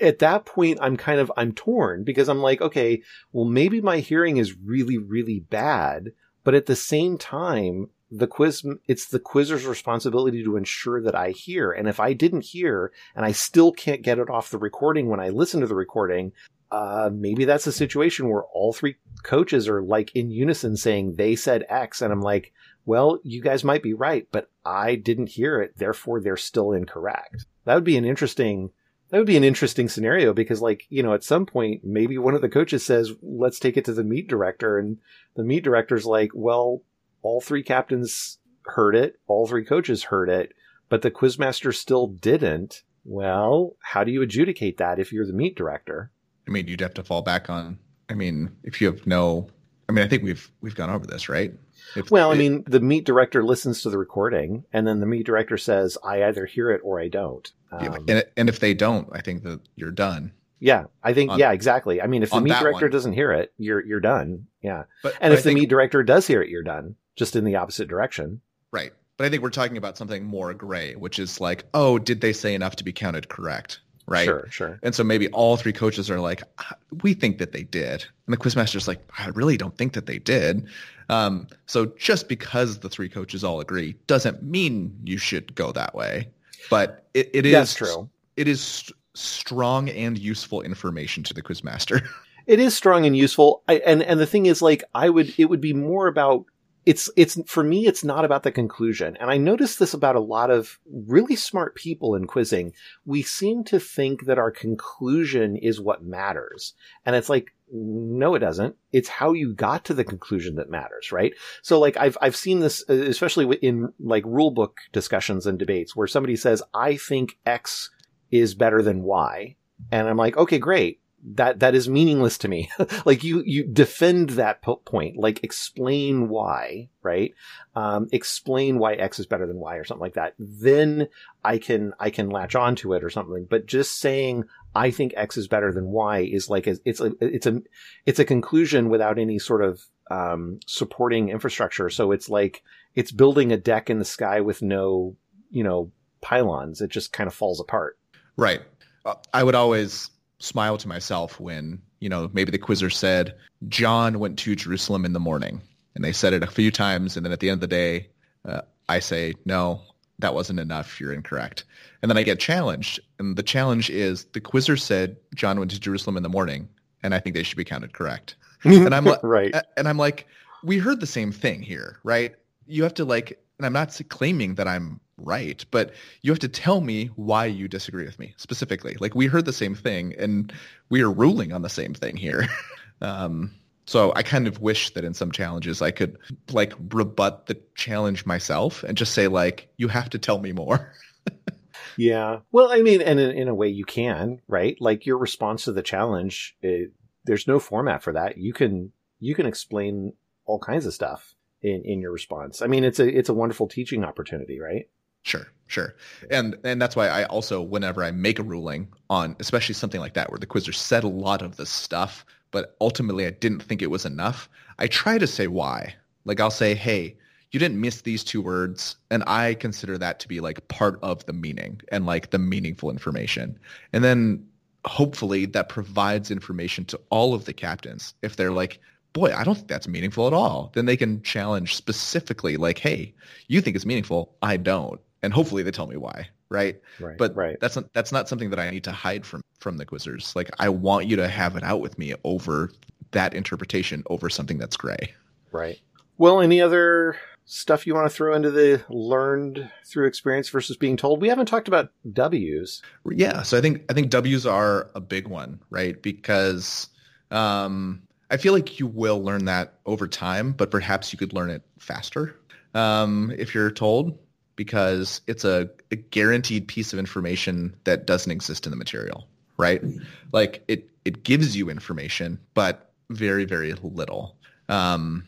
A: at that point, I'm kind of, I'm torn because I'm like, okay, well, maybe my hearing is really, really bad. But at the same time, the quiz, it's the quizzer's responsibility to ensure that I hear. And if I didn't hear and I still can't get it off the recording when I listen to the recording, uh, maybe that's a situation where all three coaches are like in unison saying they said X. And I'm like, well, you guys might be right, but I didn't hear it. Therefore, they're still incorrect. That would be an interesting, that would be an interesting scenario because like, you know, at some point, maybe one of the coaches says, let's take it to the meet director. And the meet director's like, well, all three captains heard it, all three coaches heard it, but the quizmaster still didn't. Well, how do you adjudicate that if you're the meet director?
B: I mean, you'd have to fall back on. I mean, if you have no, I mean, I think we've we've gone over this, right?
A: If, well, I mean, the meet director listens to the recording, and then the meet director says, "I either hear it or I don't."
B: Um, yeah, and, and if they don't, I think that you're done.
A: Yeah, I think on, yeah, exactly. I mean, if the meet director one. doesn't hear it, you're you're done. Yeah, but, and but if I the meet director does hear it, you're done just in the opposite direction.
B: Right. But I think we're talking about something more gray, which is like, oh, did they say enough to be counted correct? Right.
A: Sure, sure.
B: And so maybe all three coaches are like, ah, we think that they did. And the quizmaster's like, I really don't think that they did. Um, so just because the three coaches all agree doesn't mean you should go that way. But it, it is
A: true.
B: It is st- strong and useful information to the quizmaster.
A: it is strong and useful. I, and and the thing is, like, I would it would be more about it's it's for me it's not about the conclusion and i notice this about a lot of really smart people in quizzing we seem to think that our conclusion is what matters and it's like no, it doesn't. It's how you got to the conclusion that matters, right? So like I've, I've seen this, uh, especially in like rule book discussions and debates where somebody says, I think X is better than Y. And I'm like, okay, great. That, that is meaningless to me. like you, you defend that po- point, like explain why, right? Um, explain why X is better than Y or something like that. Then I can, I can latch onto it or something. But just saying, I think X is better than Y is like a, it's a it's a it's a conclusion without any sort of um, supporting infrastructure. So it's like it's building a deck in the sky with no you know pylons. It just kind of falls apart.
B: Right. Uh, I would always smile to myself when you know maybe the quizzer said John went to Jerusalem in the morning, and they said it a few times, and then at the end of the day, uh, I say no, that wasn't enough. You're incorrect. And then I get challenged. And the challenge is the quizzer said John went to Jerusalem in the morning, and I think they should be counted correct. And I'm like,
A: right.
B: And I'm like, we heard the same thing here, right? You have to like, and I'm not claiming that I'm right, but you have to tell me why you disagree with me specifically. Like we heard the same thing, and we are ruling on the same thing here. um, so I kind of wish that in some challenges I could like rebut the challenge myself and just say like, you have to tell me more.
A: yeah. Well, I mean, and in, in, a way you can, right? Like your response to the challenge, it, there's no format for that. You can, you can explain all kinds of stuff in, in your response. I mean, it's a, it's a wonderful teaching opportunity, right?
B: Sure, sure. And and that's why I also whenever I make a ruling on especially something like that where the quizzer said a lot of the stuff, but ultimately I didn't think it was enough, I try to say why. Like I'll say, "Hey, you didn't miss these two words and i consider that to be like part of the meaning and like the meaningful information and then hopefully that provides information to all of the captains if they're like boy i don't think that's meaningful at all then they can challenge specifically like hey you think it's meaningful i don't and hopefully they tell me why right,
A: right
B: but
A: right.
B: that's not that's not something that i need to hide from from the quizzers like i want you to have it out with me over that interpretation over something that's gray
A: right well any other stuff you want to throw into the learned through experience versus being told? We haven't talked about W's.
B: Yeah, so I think I think W's are a big one, right? Because um, I feel like you will learn that over time, but perhaps you could learn it faster um, if you're told, because it's a, a guaranteed piece of information that doesn't exist in the material, right? Like it it gives you information, but very very little. Um,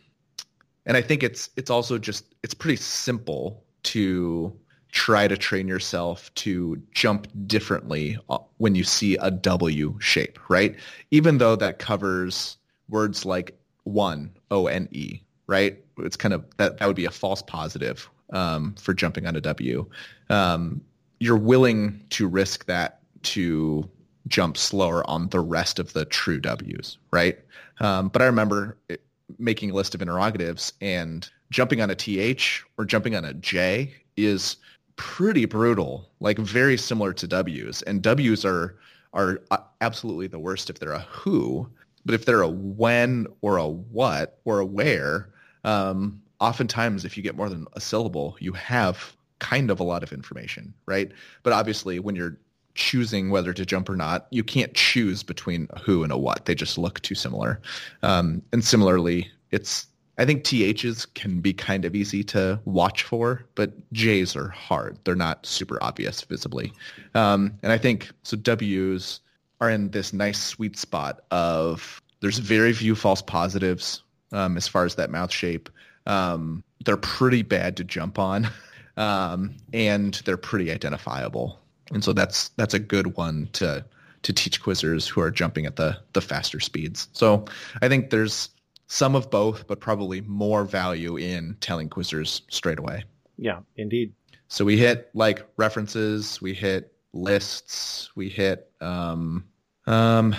B: and I think it's it's also just it's pretty simple to try to train yourself to jump differently uh, when you see a W shape, right? Even though that covers words like one, O N E, right? It's kind of that that would be a false positive um, for jumping on a W. Um, you're willing to risk that to jump slower on the rest of the true W's, right? Um, but I remember it, making a list of interrogatives and jumping on a th or jumping on a j is pretty brutal like very similar to w's and w's are are uh, absolutely the worst if they're a who but if they're a when or a what or a where um, oftentimes if you get more than a syllable you have kind of a lot of information right but obviously when you're choosing whether to jump or not. You can't choose between a who and a what. They just look too similar. Um, and similarly, it's I think THs can be kind of easy to watch for, but Js are hard. They're not super obvious visibly. Um, and I think so Ws are in this nice sweet spot of there's very few false positives um, as far as that mouth shape. Um, they're pretty bad to jump on, um, and they're pretty identifiable and so that's that's a good one to to teach quizzers who are jumping at the the faster speeds. So I think there's some of both, but probably more value in telling quizzers straight away.
A: Yeah, indeed.
B: So we hit like references, we hit lists, we hit. Um, um,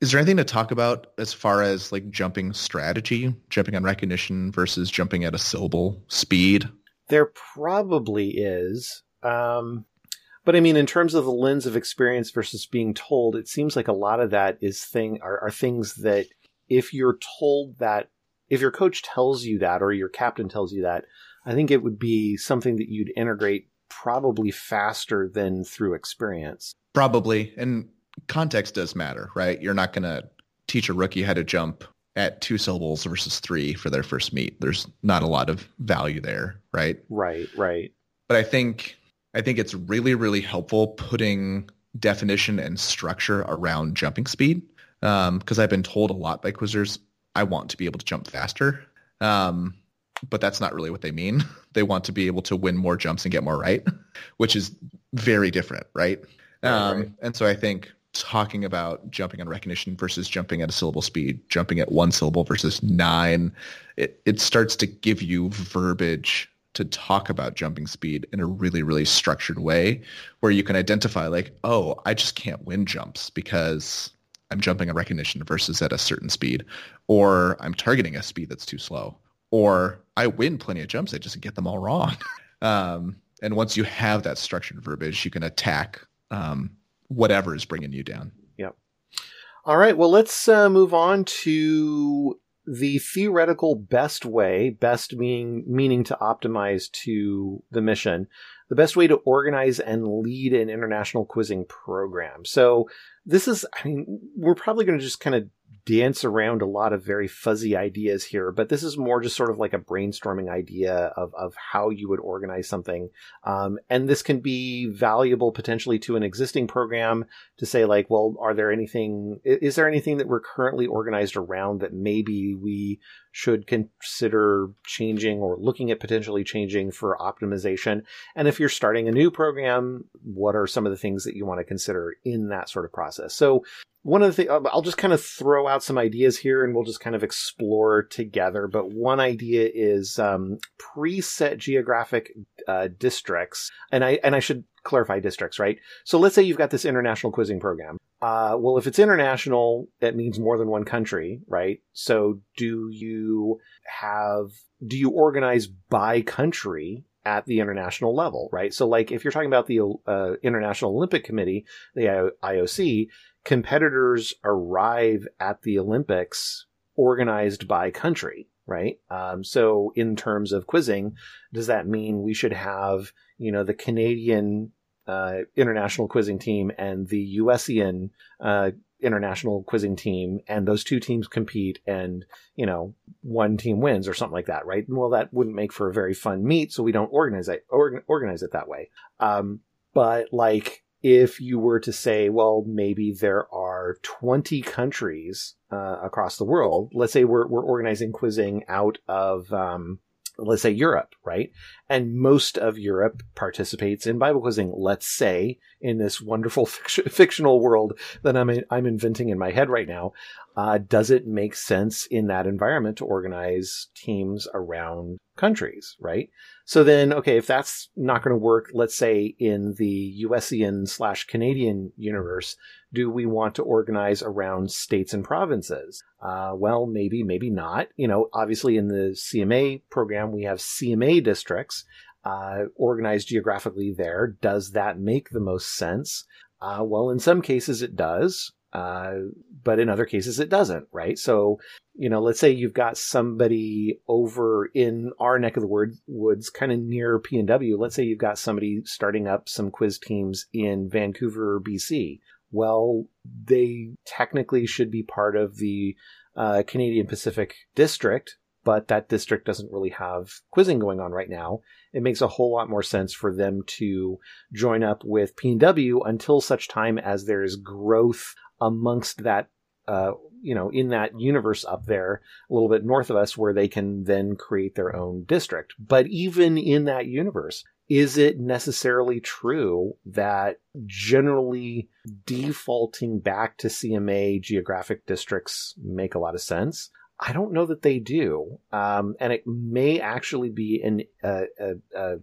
B: is there anything to talk about as far as like jumping strategy, jumping on recognition versus jumping at a syllable speed?
A: There probably is. Um, but I mean, in terms of the lens of experience versus being told, it seems like a lot of that is thing are, are things that if you're told that, if your coach tells you that or your captain tells you that, I think it would be something that you'd integrate probably faster than through experience.
B: Probably. And context does matter, right? You're not going to teach a rookie how to jump at two syllables versus three for their first meet. There's not a lot of value there, right?
A: Right, right.
B: But I think I think it's really, really helpful putting definition and structure around jumping speed. Because um, I've been told a lot by quizzers, I want to be able to jump faster. Um, but that's not really what they mean. they want to be able to win more jumps and get more right, which is very different, right? right, um, right. And so I think talking about jumping on recognition versus jumping at a syllable speed, jumping at one syllable versus nine, it, it starts to give you verbiage to talk about jumping speed in a really, really structured way where you can identify like, oh, I just can't win jumps because I'm jumping on recognition versus at a certain speed, or I'm targeting a speed that's too slow, or I win plenty of jumps, I just get them all wrong. um, and once you have that structured verbiage, you can attack um, whatever is bringing you down.
A: Yep. All right. Well, let's uh, move on to the theoretical best way, best meaning meaning to optimize to the mission, the best way to organize and lead an international quizzing program. So this is, I mean, we're probably going to just kind of dance around a lot of very fuzzy ideas here, but this is more just sort of like a brainstorming idea of, of how you would organize something. Um, and this can be valuable potentially to an existing program to say like, well, are there anything, is there anything that we're currently organized around that maybe we should consider changing or looking at potentially changing for optimization? And if you're starting a new program, what are some of the things that you want to consider in that sort of process? So one of the things I'll just kind of throw out some ideas here and we'll just kind of explore together. But one idea is um, preset geographic uh, districts, and I and I should clarify districts, right? So let's say you've got this international quizzing program. Uh, well, if it's international, that means more than one country, right? So do you have do you organize by country at the international level, right? So, like, if you're talking about the uh, International Olympic Committee, the IOC, competitors arrive at the Olympics organized by country, right? Um, so in terms of quizzing, does that mean we should have, you know, the Canadian uh, international quizzing team and the USian uh, international quizzing team, and those two teams compete, and you know, one team wins or something like that, right? Well, that wouldn't make for a very fun meet, so we don't organize it or, organize it that way. Um, but like if you were to say, well, maybe there are 20 countries uh, across the world. Let's say we're, we're organizing quizzing out of, um, let's say Europe, right? And most of Europe participates in Bible quizzing. Let's say in this wonderful fictional world that I'm I'm inventing in my head right now. Uh, does it make sense in that environment to organize teams around countries, right? So then, okay, if that's not going to work, let's say in the USian slash Canadian universe, do we want to organize around states and provinces? Uh, well, maybe, maybe not. You know, obviously in the CMA program, we have CMA districts, uh, organized geographically there. Does that make the most sense? Uh, well, in some cases it does. Uh, but in other cases it doesn't, right? So, you know, let's say you've got somebody over in our neck of the woods, kind of near PNW. Let's say you've got somebody starting up some quiz teams in Vancouver, BC. Well, they technically should be part of the uh, Canadian Pacific District, but that district doesn't really have quizzing going on right now. It makes a whole lot more sense for them to join up with PNW until such time as there is growth amongst that uh, you know, in that universe up there, a little bit north of us, where they can then create their own district. But even in that universe, is it necessarily true that generally defaulting back to CMA geographic districts make a lot of sense? I don't know that they do, um, and it may actually be an uh, uh,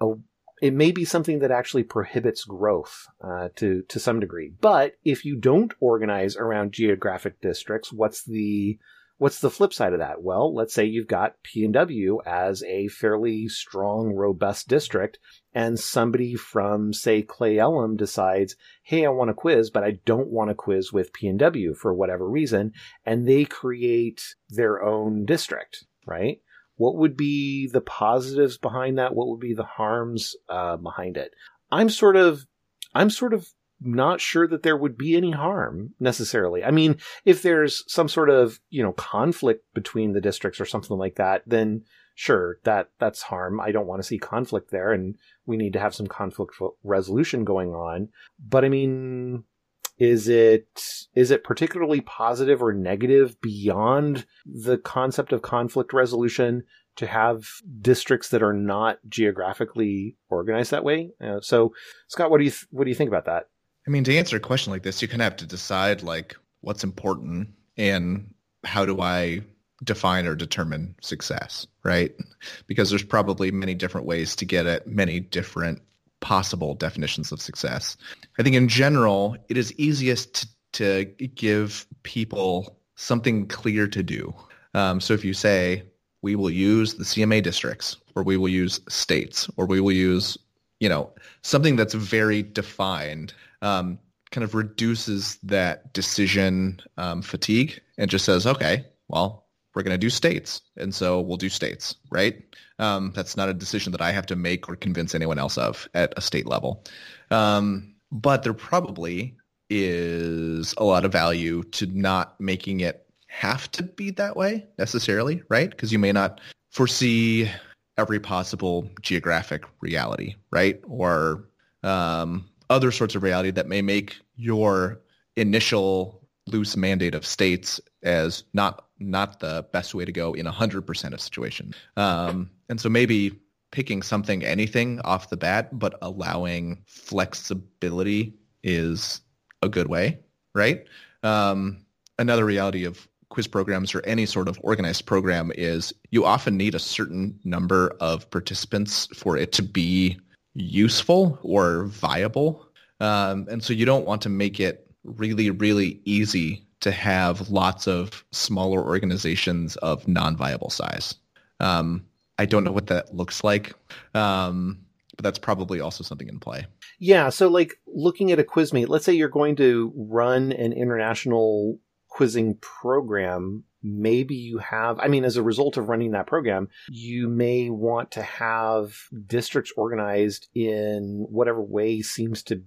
A: a it may be something that actually prohibits growth uh, to to some degree. But if you don't organize around geographic districts, what's the what's the flip side of that? Well, let's say you've got PNW as a fairly strong, robust district, and somebody from say Cle Elum decides, "Hey, I want a quiz, but I don't want to quiz with PNW for whatever reason," and they create their own district, right? What would be the positives behind that? What would be the harms uh, behind it? I'm sort of, I'm sort of not sure that there would be any harm necessarily. I mean, if there's some sort of, you know, conflict between the districts or something like that, then sure, that that's harm. I don't want to see conflict there and we need to have some conflict resolution going on. But I mean, is it is it particularly positive or negative beyond the concept of conflict resolution to have districts that are not geographically organized that way? Uh, so, Scott, what do you th- what do you think about that?
B: I mean, to answer a question like this, you kind of have to decide like what's important and how do I define or determine success, right? Because there's probably many different ways to get at many different possible definitions of success. I think in general, it is easiest to, to give people something clear to do. Um, so if you say, we will use the CMA districts, or we will use states, or we will use, you know, something that's very defined, um, kind of reduces that decision um, fatigue and just says, okay, well, we're going to do states, and so we'll do states, right? Um, that's not a decision that I have to make or convince anyone else of at a state level. Um, but there probably is a lot of value to not making it have to be that way necessarily, right? Because you may not foresee every possible geographic reality, right? Or um, other sorts of reality that may make your initial loose mandate of states as not not the best way to go in 100% of situations. Um, and so maybe picking something, anything off the bat, but allowing flexibility is a good way, right? Um, another reality of quiz programs or any sort of organized program is you often need a certain number of participants for it to be useful or viable. Um, and so you don't want to make it really, really easy to have lots of smaller organizations of non-viable size. Um, I don't know what that looks like, um, but that's probably also something in play.
A: Yeah. So, like looking at a quiz meet, let's say you're going to run an international quizzing program. Maybe you have, I mean, as a result of running that program, you may want to have districts organized in whatever way seems to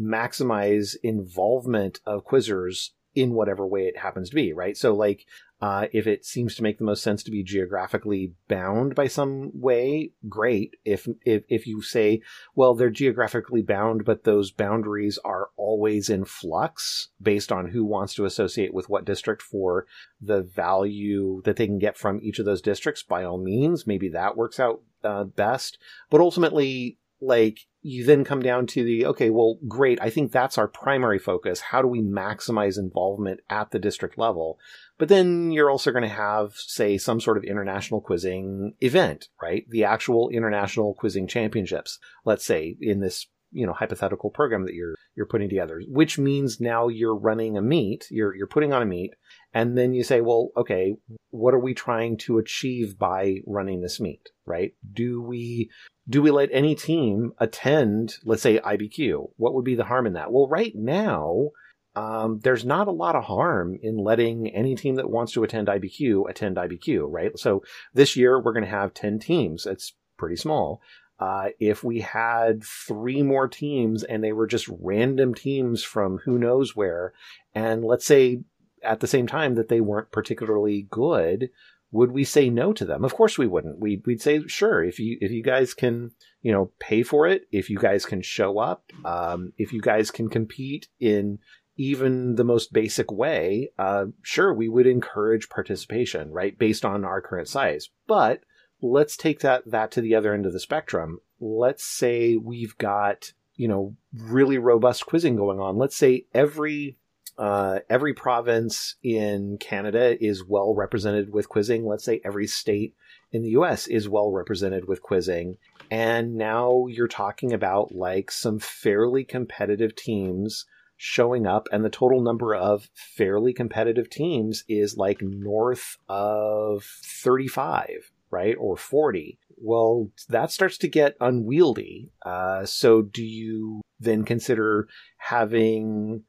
A: maximize involvement of quizzers in whatever way it happens to be, right? So, like, uh, if it seems to make the most sense to be geographically bound by some way, great. If, if, if you say, well, they're geographically bound, but those boundaries are always in flux based on who wants to associate with what district for the value that they can get from each of those districts, by all means, maybe that works out uh, best. But ultimately, like you then come down to the okay well great i think that's our primary focus. How do we maximize involvement at the district level? But then you're also going to have say some sort of international quizzing event right? The actual international quizzing championships let's say in this you know hypothetical program that you're you're putting together which means now you're running a meet you're you're putting on a meet and then you say well okay what are we trying to achieve by running this meet right? Do we do we let any team attend, let's say IBQ? What would be the harm in that? Well, right now, um, there's not a lot of harm in letting any team that wants to attend IBQ attend IBQ, right? So this year we're going to have 10 teams. It's pretty small. Uh, if we had three more teams and they were just random teams from who knows where, and let's say at the same time that they weren't particularly good, would we say no to them? Of course we wouldn't. We'd, we'd say, sure, if you, if you guys can, you know, pay for it, if you guys can show up, um, if you guys can compete in even the most basic way, uh, sure, we would encourage participation, right? Based on our current size. But let's take that, that to the other end of the spectrum. Let's say we've got, you know, really robust quizzing going on. Let's say every uh, every province in Canada is well represented with quizzing. Let's say every state in the US is well represented with quizzing. And now you're talking about like some fairly competitive teams showing up, and the total number of fairly competitive teams is like north of 35, right? Or 40. Well, that starts to get unwieldy. Uh, so do you then consider having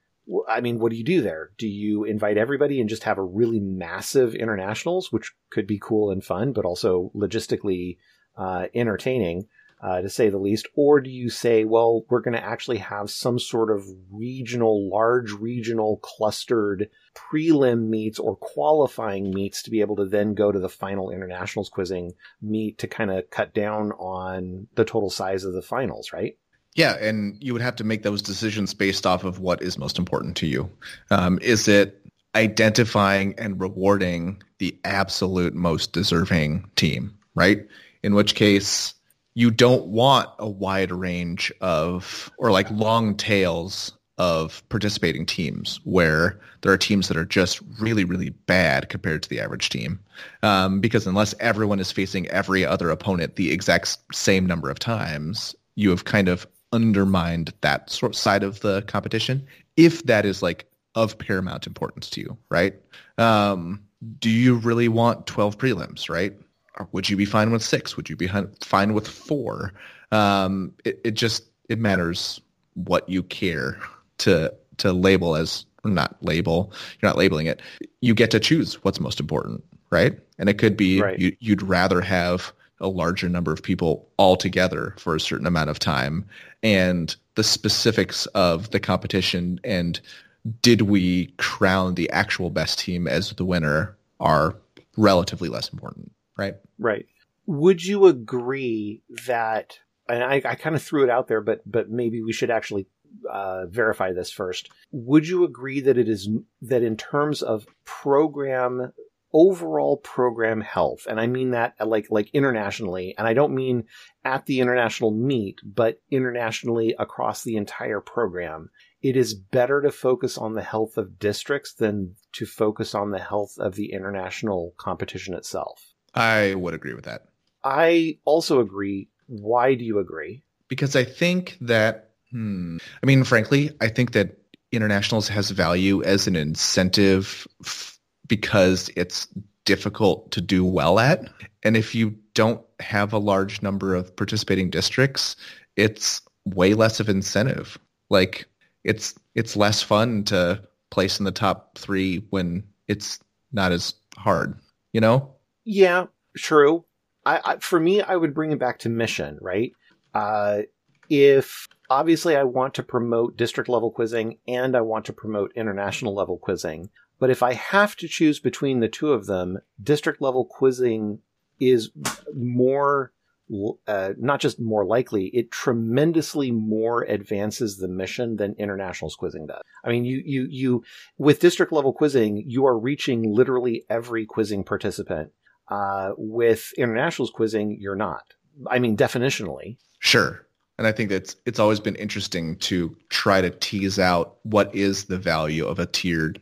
A: I mean, what do you do there? Do you invite everybody and just have a really massive internationals, which could be cool and fun, but also logistically uh, entertaining? uh, to say the least? Or do you say, well, we're going to actually have some sort of regional, large regional clustered prelim meets or qualifying meets to be able to then go to the final internationals quizzing meet to kind of cut down on the total size of the finals, right?
B: Yeah, and you would have to make those decisions based off of what is most important to you. Um, is it identifying and rewarding the absolute most deserving team, right? In which case, you don't want a wide range of or like long tails of participating teams where there are teams that are just really, really bad compared to the average team. Um, because unless everyone is facing every other opponent the exact same number of times, you have kind of undermined that sort side of the competition. If that is like of paramount importance to you, right? Um, do you really want 12 prelims, right? Or would you be fine with six? Would you be fine with four? Um, it, it just, it matters what you care to, to label as not label. You're not labeling it. You get to choose what's most important, right? And it could be right. you, you'd rather have a larger number of people all together for a certain amount of time and the specifics of the competition and did we crown the actual best team as the winner are relatively less important, right?
A: Right. Would you agree that, and I, I kind of threw it out there, but but maybe we should actually uh, verify this first. Would you agree that it is that in terms of program overall program health, and I mean that like like internationally, and I don't mean at the international meet, but internationally across the entire program, it is better to focus on the health of districts than to focus on the health of the international competition itself.
B: I would agree with that.
A: I also agree. Why do you agree?
B: Because I think that, hmm, I mean, frankly, I think that internationals has value as an incentive f- because it's difficult to do well at. And if you don't have a large number of participating districts, it's way less of incentive. Like it's it's less fun to place in the top three when it's not as hard, you know?
A: Yeah, true. I, I for me, I would bring it back to mission, right? Uh, if obviously I want to promote district level quizzing and I want to promote international level quizzing, but if I have to choose between the two of them, district level quizzing is more uh, not just more likely, it tremendously more advances the mission than internationals quizzing does. I mean, you, you, you, with district level quizzing, you are reaching literally every quizzing participant. Uh, with internationals quizzing, you're not. I mean, definitionally.
B: Sure. And I think that it's always been interesting to try to tease out what is the value of a tiered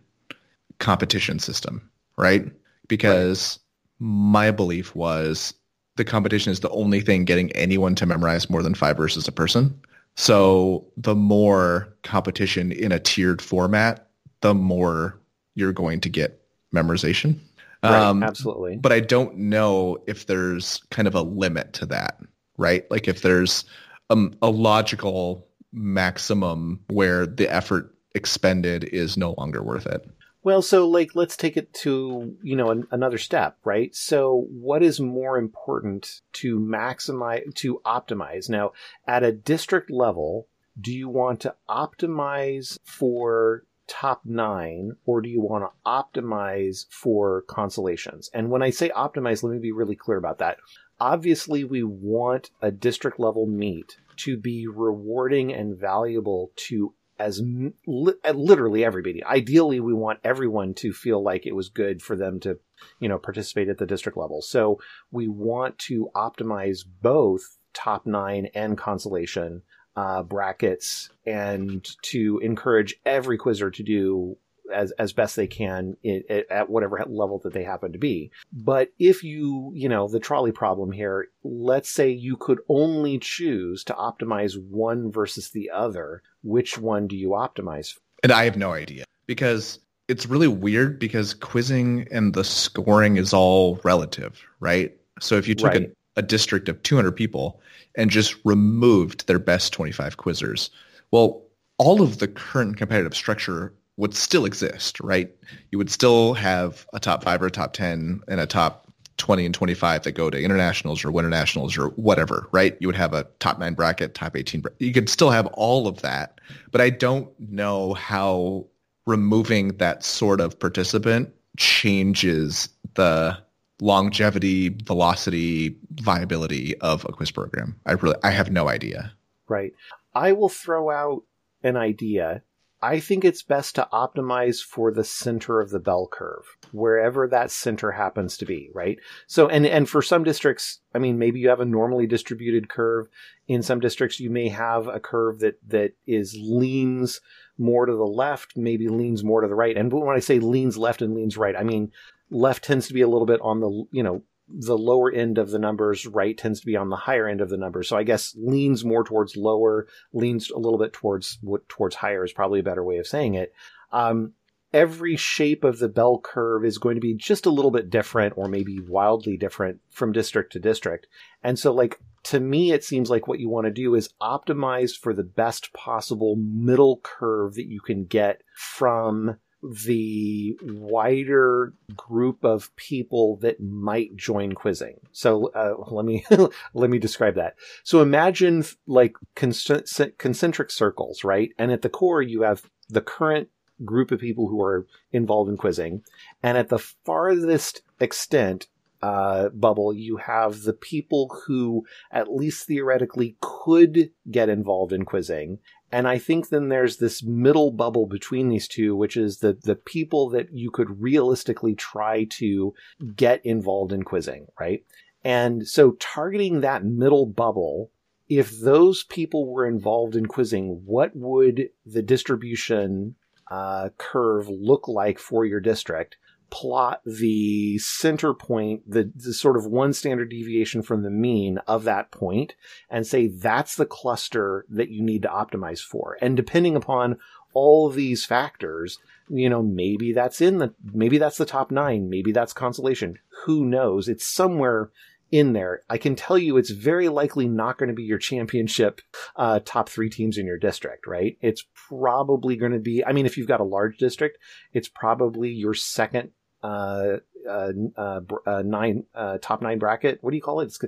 B: competition system, right? Because right. my belief was the competition is the only thing getting anyone to memorize more than five verses a person. So the more competition in a tiered format, the more you're going to get memorization.
A: Right, um, absolutely.
B: But I don't know if there's kind of a limit to that, right? Like if there's um, a logical maximum where the effort expended is no longer worth it.
A: Well, so like let's take it to, you know, an, another step, right? So what is more important to maximize to optimize? Now, at a district level, do you want to optimize for top 9 or do you want to optimize for consolations? And when I say optimize, let me be really clear about that. Obviously, we want a district level meet to be rewarding and valuable to as li- literally everybody. Ideally, we want everyone to feel like it was good for them to, you know, participate at the district level. So we want to optimize both top nine and consolation uh, brackets and to encourage every quizzer to do as as best they can in, at whatever level that they happen to be. But if you, you know, the trolley problem here, let's say you could only choose to optimize one versus the other, which one do you optimize?
B: And I have no idea because it's really weird because quizzing and the scoring is all relative, right? So if you took right. a, a district of 200 people and just removed their best 25 quizzers, well, all of the current competitive structure would still exist, right? You would still have a top five or a top 10 and a top 20 and 25 that go to internationals or winter nationals or whatever, right? You would have a top nine bracket, top 18. You could still have all of that, but I don't know how removing that sort of participant changes the longevity, velocity, viability of a quiz program. I really, I have no idea.
A: Right. I will throw out an idea I think it's best to optimize for the center of the bell curve, wherever that center happens to be, right? So, and, and for some districts, I mean, maybe you have a normally distributed curve. In some districts, you may have a curve that, that is leans more to the left, maybe leans more to the right. And when I say leans left and leans right, I mean, left tends to be a little bit on the, you know, the lower end of the numbers, right tends to be on the higher end of the numbers. So I guess leans more towards lower, leans a little bit towards towards higher is probably a better way of saying it. Um, every shape of the bell curve is going to be just a little bit different or maybe wildly different from district to district. And so like to me it seems like what you want to do is optimize for the best possible middle curve that you can get from the wider group of people that might join quizzing. So uh, let me let me describe that. So imagine like concentric circles, right? And at the core, you have the current group of people who are involved in quizzing, and at the farthest extent, uh, bubble, you have the people who, at least theoretically, could get involved in quizzing. And I think then there's this middle bubble between these two, which is the, the people that you could realistically try to get involved in quizzing, right? And so targeting that middle bubble, if those people were involved in quizzing, what would the distribution uh, curve look like for your district? Plot the center point, the, the, sort of one standard deviation from the mean of that point and say that's the cluster that you need to optimize for. And depending upon all these factors, you know, maybe that's in the, maybe that's the top nine, maybe that's consolation. Who knows? It's somewhere in there. I can tell you it's very likely not going to be your championship uh, top three teams in your district, right? It's probably going to be, I mean, if you've got a large district, it's probably your second uh, uh, uh, nine uh, top nine bracket. What do you call it? It's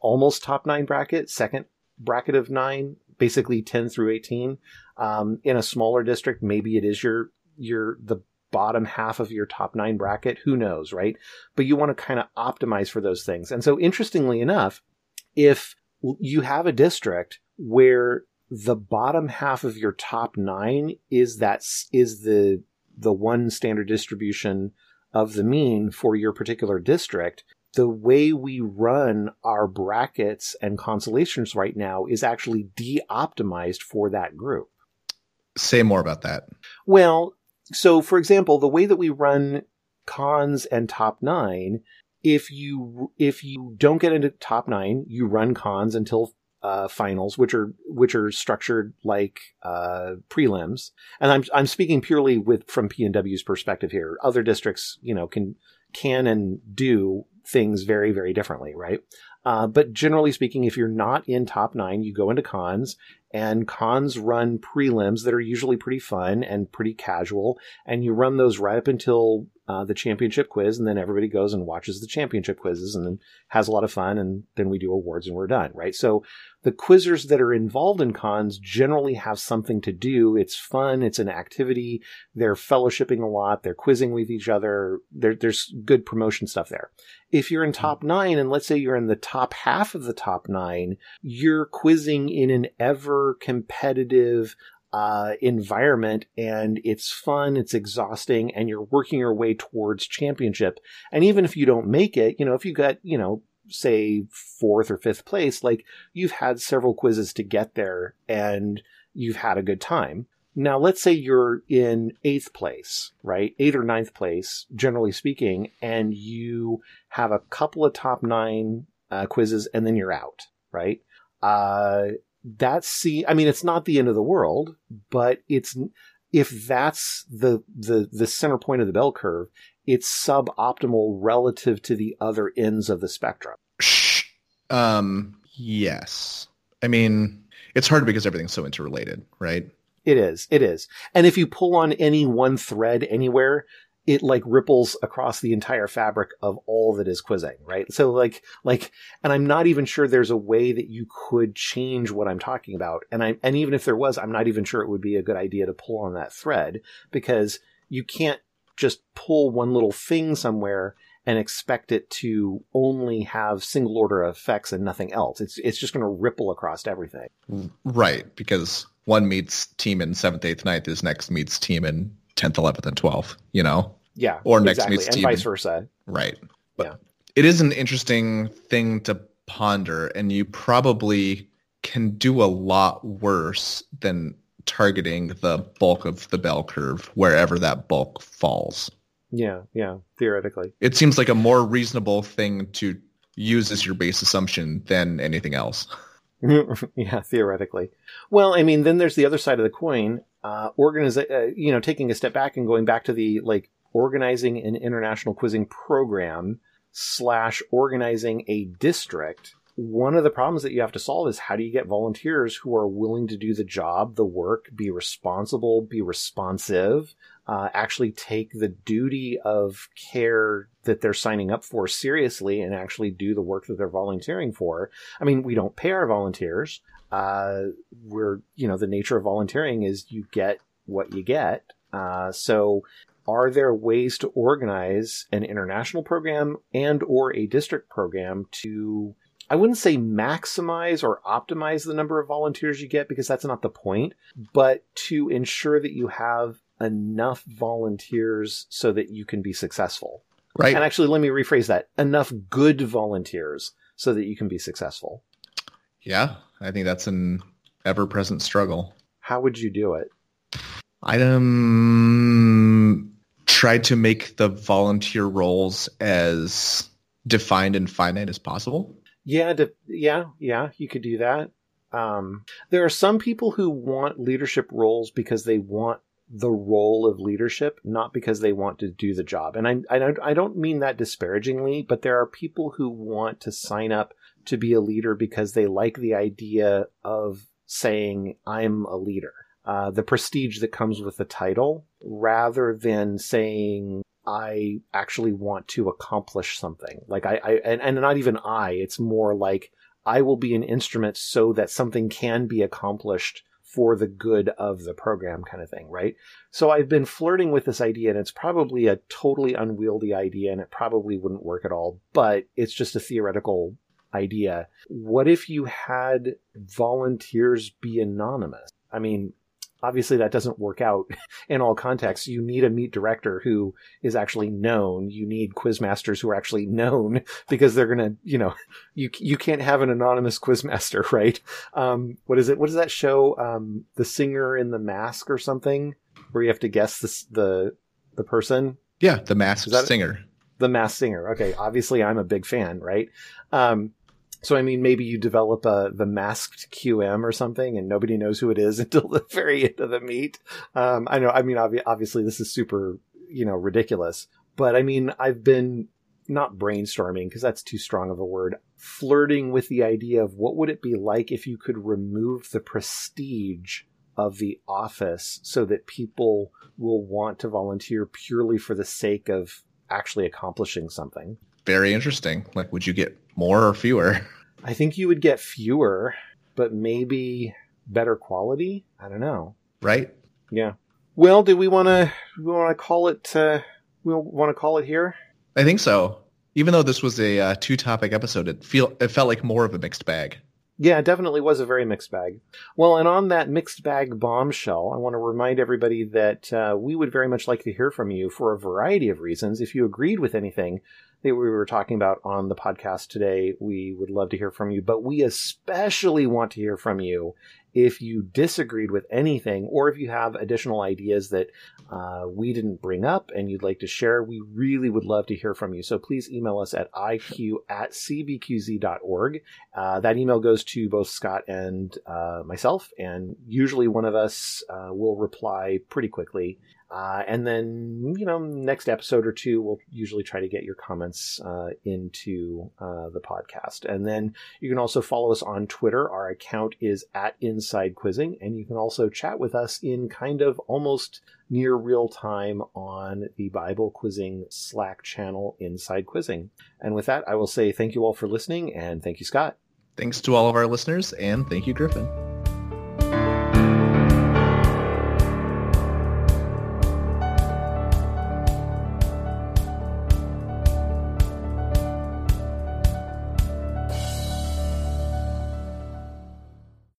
A: almost top nine bracket, second bracket of nine, basically ten through eighteen. Um, in a smaller district, maybe it is your your the bottom half of your top nine bracket. Who knows, right? But you want to kind of optimize for those things. And so, interestingly enough, if you have a district where the bottom half of your top nine is that is the the one standard distribution of the mean for your particular district, the way we run our brackets and consolations right now is actually de optimized for that group.
B: Say more about that.
A: Well, so for example, the way that we run cons and top nine, if you if you don't get into top nine, you run cons until uh, finals, which are which are structured like uh, prelims. And I'm I'm speaking purely with from PNW's perspective here. Other districts, you know, can can and do things very very differently, right? Uh, but generally speaking, if you're not in top nine, you go into cons, and cons run prelims that are usually pretty fun and pretty casual, and you run those right up until uh, the championship quiz, and then everybody goes and watches the championship quizzes and has a lot of fun, and then we do awards and we're done, right? So the quizzers that are involved in cons generally have something to do. It's fun, it's an activity, they're fellowshipping a lot, they're quizzing with each other, there, there's good promotion stuff there. If you're in top nine, and let's say you're in the top half of the top nine, you're quizzing in an ever competitive, uh, environment and it's fun, it's exhausting, and you're working your way towards championship. And even if you don't make it, you know, if you got, you know, say fourth or fifth place, like you've had several quizzes to get there and you've had a good time. Now, let's say you're in eighth place, right? Eighth or ninth place, generally speaking, and you have a couple of top nine uh, quizzes and then you're out, right? Uh, that's see, I mean, it's not the end of the world, but it's, if that's the, the, the center point of the bell curve, it's suboptimal relative to the other ends of the spectrum.
B: Um, yes. I mean, it's hard because everything's so interrelated, right?
A: It is. It is. And if you pull on any one thread anywhere, it like ripples across the entire fabric of all that is quizzing, right? So like, like, and I'm not even sure there's a way that you could change what I'm talking about. And I, and even if there was, I'm not even sure it would be a good idea to pull on that thread because you can't just pull one little thing somewhere and expect it to only have single order effects and nothing else. It's, it's just going to ripple across everything.
B: Right. Because one meets team in seventh, eighth, ninth is next meets team in 10th, 11th, and 12th, you know?
A: Yeah.
B: Or next
A: exactly.
B: meets
A: and
B: team.
A: vice versa.
B: Right. But
A: Yeah.
B: it is an interesting thing to ponder, and you probably can do a lot worse than targeting the bulk of the bell curve wherever that bulk falls.
A: Yeah. Yeah. Theoretically.
B: It seems like a more reasonable thing to use as your base assumption than anything else.
A: yeah, theoretically. Well, I mean, then there's the other side of the coin. Uh, organiza- uh, you know, taking a step back and going back to the like organizing an international quizzing program slash organizing a district. One of the problems that you have to solve is how do you get volunteers who are willing to do the job, the work, be responsible, be responsive, uh, actually take the duty of care that they're signing up for seriously and actually do the work that they're volunteering for. I mean, we don't pay our volunteers. Uh, we're, you know, the nature of volunteering is you get what you get. Uh, so are there ways to organize an international program and or a district program to I wouldn't say maximize or optimize the number of volunteers you get because that's not the point, but to ensure that you have enough volunteers so that you can be successful.
B: Right.
A: And actually, let me rephrase that enough good volunteers so that you can be successful.
B: yeah, I think that's an ever-present struggle.
A: How would you do it?
B: I um, tried to make the volunteer roles as defined and finite as possible.
A: Yeah, to, yeah, yeah, you could do that. Um, there are some people who want leadership roles because they want the role of leadership, not because they want to do the job. And I, I don't, I don't mean that disparagingly, but there are people who want to sign up to be a leader because they like the idea of saying, I'm a leader. Uh, the prestige that comes with the title rather than saying, I actually want to accomplish something. Like I, I and, and not even I, it's more like I will be an instrument so that something can be accomplished for the good of the program kind of thing, right? So I've been flirting with this idea and it's probably a totally unwieldy idea and it probably wouldn't work at all, but it's just a theoretical idea. What if you had volunteers be anonymous? I mean, obviously that doesn't work out in all contexts. You need a meet director who is actually known. You need quizmasters who are actually known because they're going to, you know, you, you can't have an anonymous quizmaster, right? Um, what is it? What is that show? Um, the singer in the mask or something where you have to guess this, the, the person,
B: Yeah, the masked
A: that-
B: singer.
A: the mask singer. Okay. Obviously I'm a big fan, right? Um, so I mean, maybe you develop a the masked QM or something, and nobody knows who it is until the very end of the meet. Um, I know. I mean, obvi- obviously, this is super, you know, ridiculous. But I mean, I've been not brainstorming because that's too strong of a word. Flirting with the idea of what would it be like if you could remove the prestige of the office so that people will want to volunteer purely for the sake of actually accomplishing something.
B: Very interesting. Like, would you get more or fewer?
A: I think you would get fewer, but maybe better quality. I don't know.
B: Right?
A: Yeah. Well, do we want to we want to call it? Uh, we want to call it here.
B: I think so. Even though this was a uh, two-topic episode, it feel it felt like more of a mixed bag.
A: Yeah, it definitely was a very mixed bag. Well, and on that mixed bag bombshell, I want to remind everybody that uh, we would very much like to hear from you for a variety of reasons. If you agreed with anything that we were talking about on the podcast today, we would love to hear from you. But we especially want to hear from you if you disagreed with anything or if you have additional ideas that uh, we didn't bring up and you'd like to share. We really would love to hear from you. So please email us at iq at cbqz.org. Uh, that email goes to both Scott and uh, myself, and usually one of us uh, will reply pretty quickly. Uh, and then, you know, next episode or two, we'll usually try to get your comments uh, into uh, the podcast. And then you can also follow us on Twitter. Our account is at Inside Quizzing, and you can also chat with us in kind of almost near real time on the Bible Quizzing Slack channel Inside Quizzing. And with that, I will say thank you all for listening, and thank you, Scott.
B: Thanks to all of our listeners, and thank you, Griffin.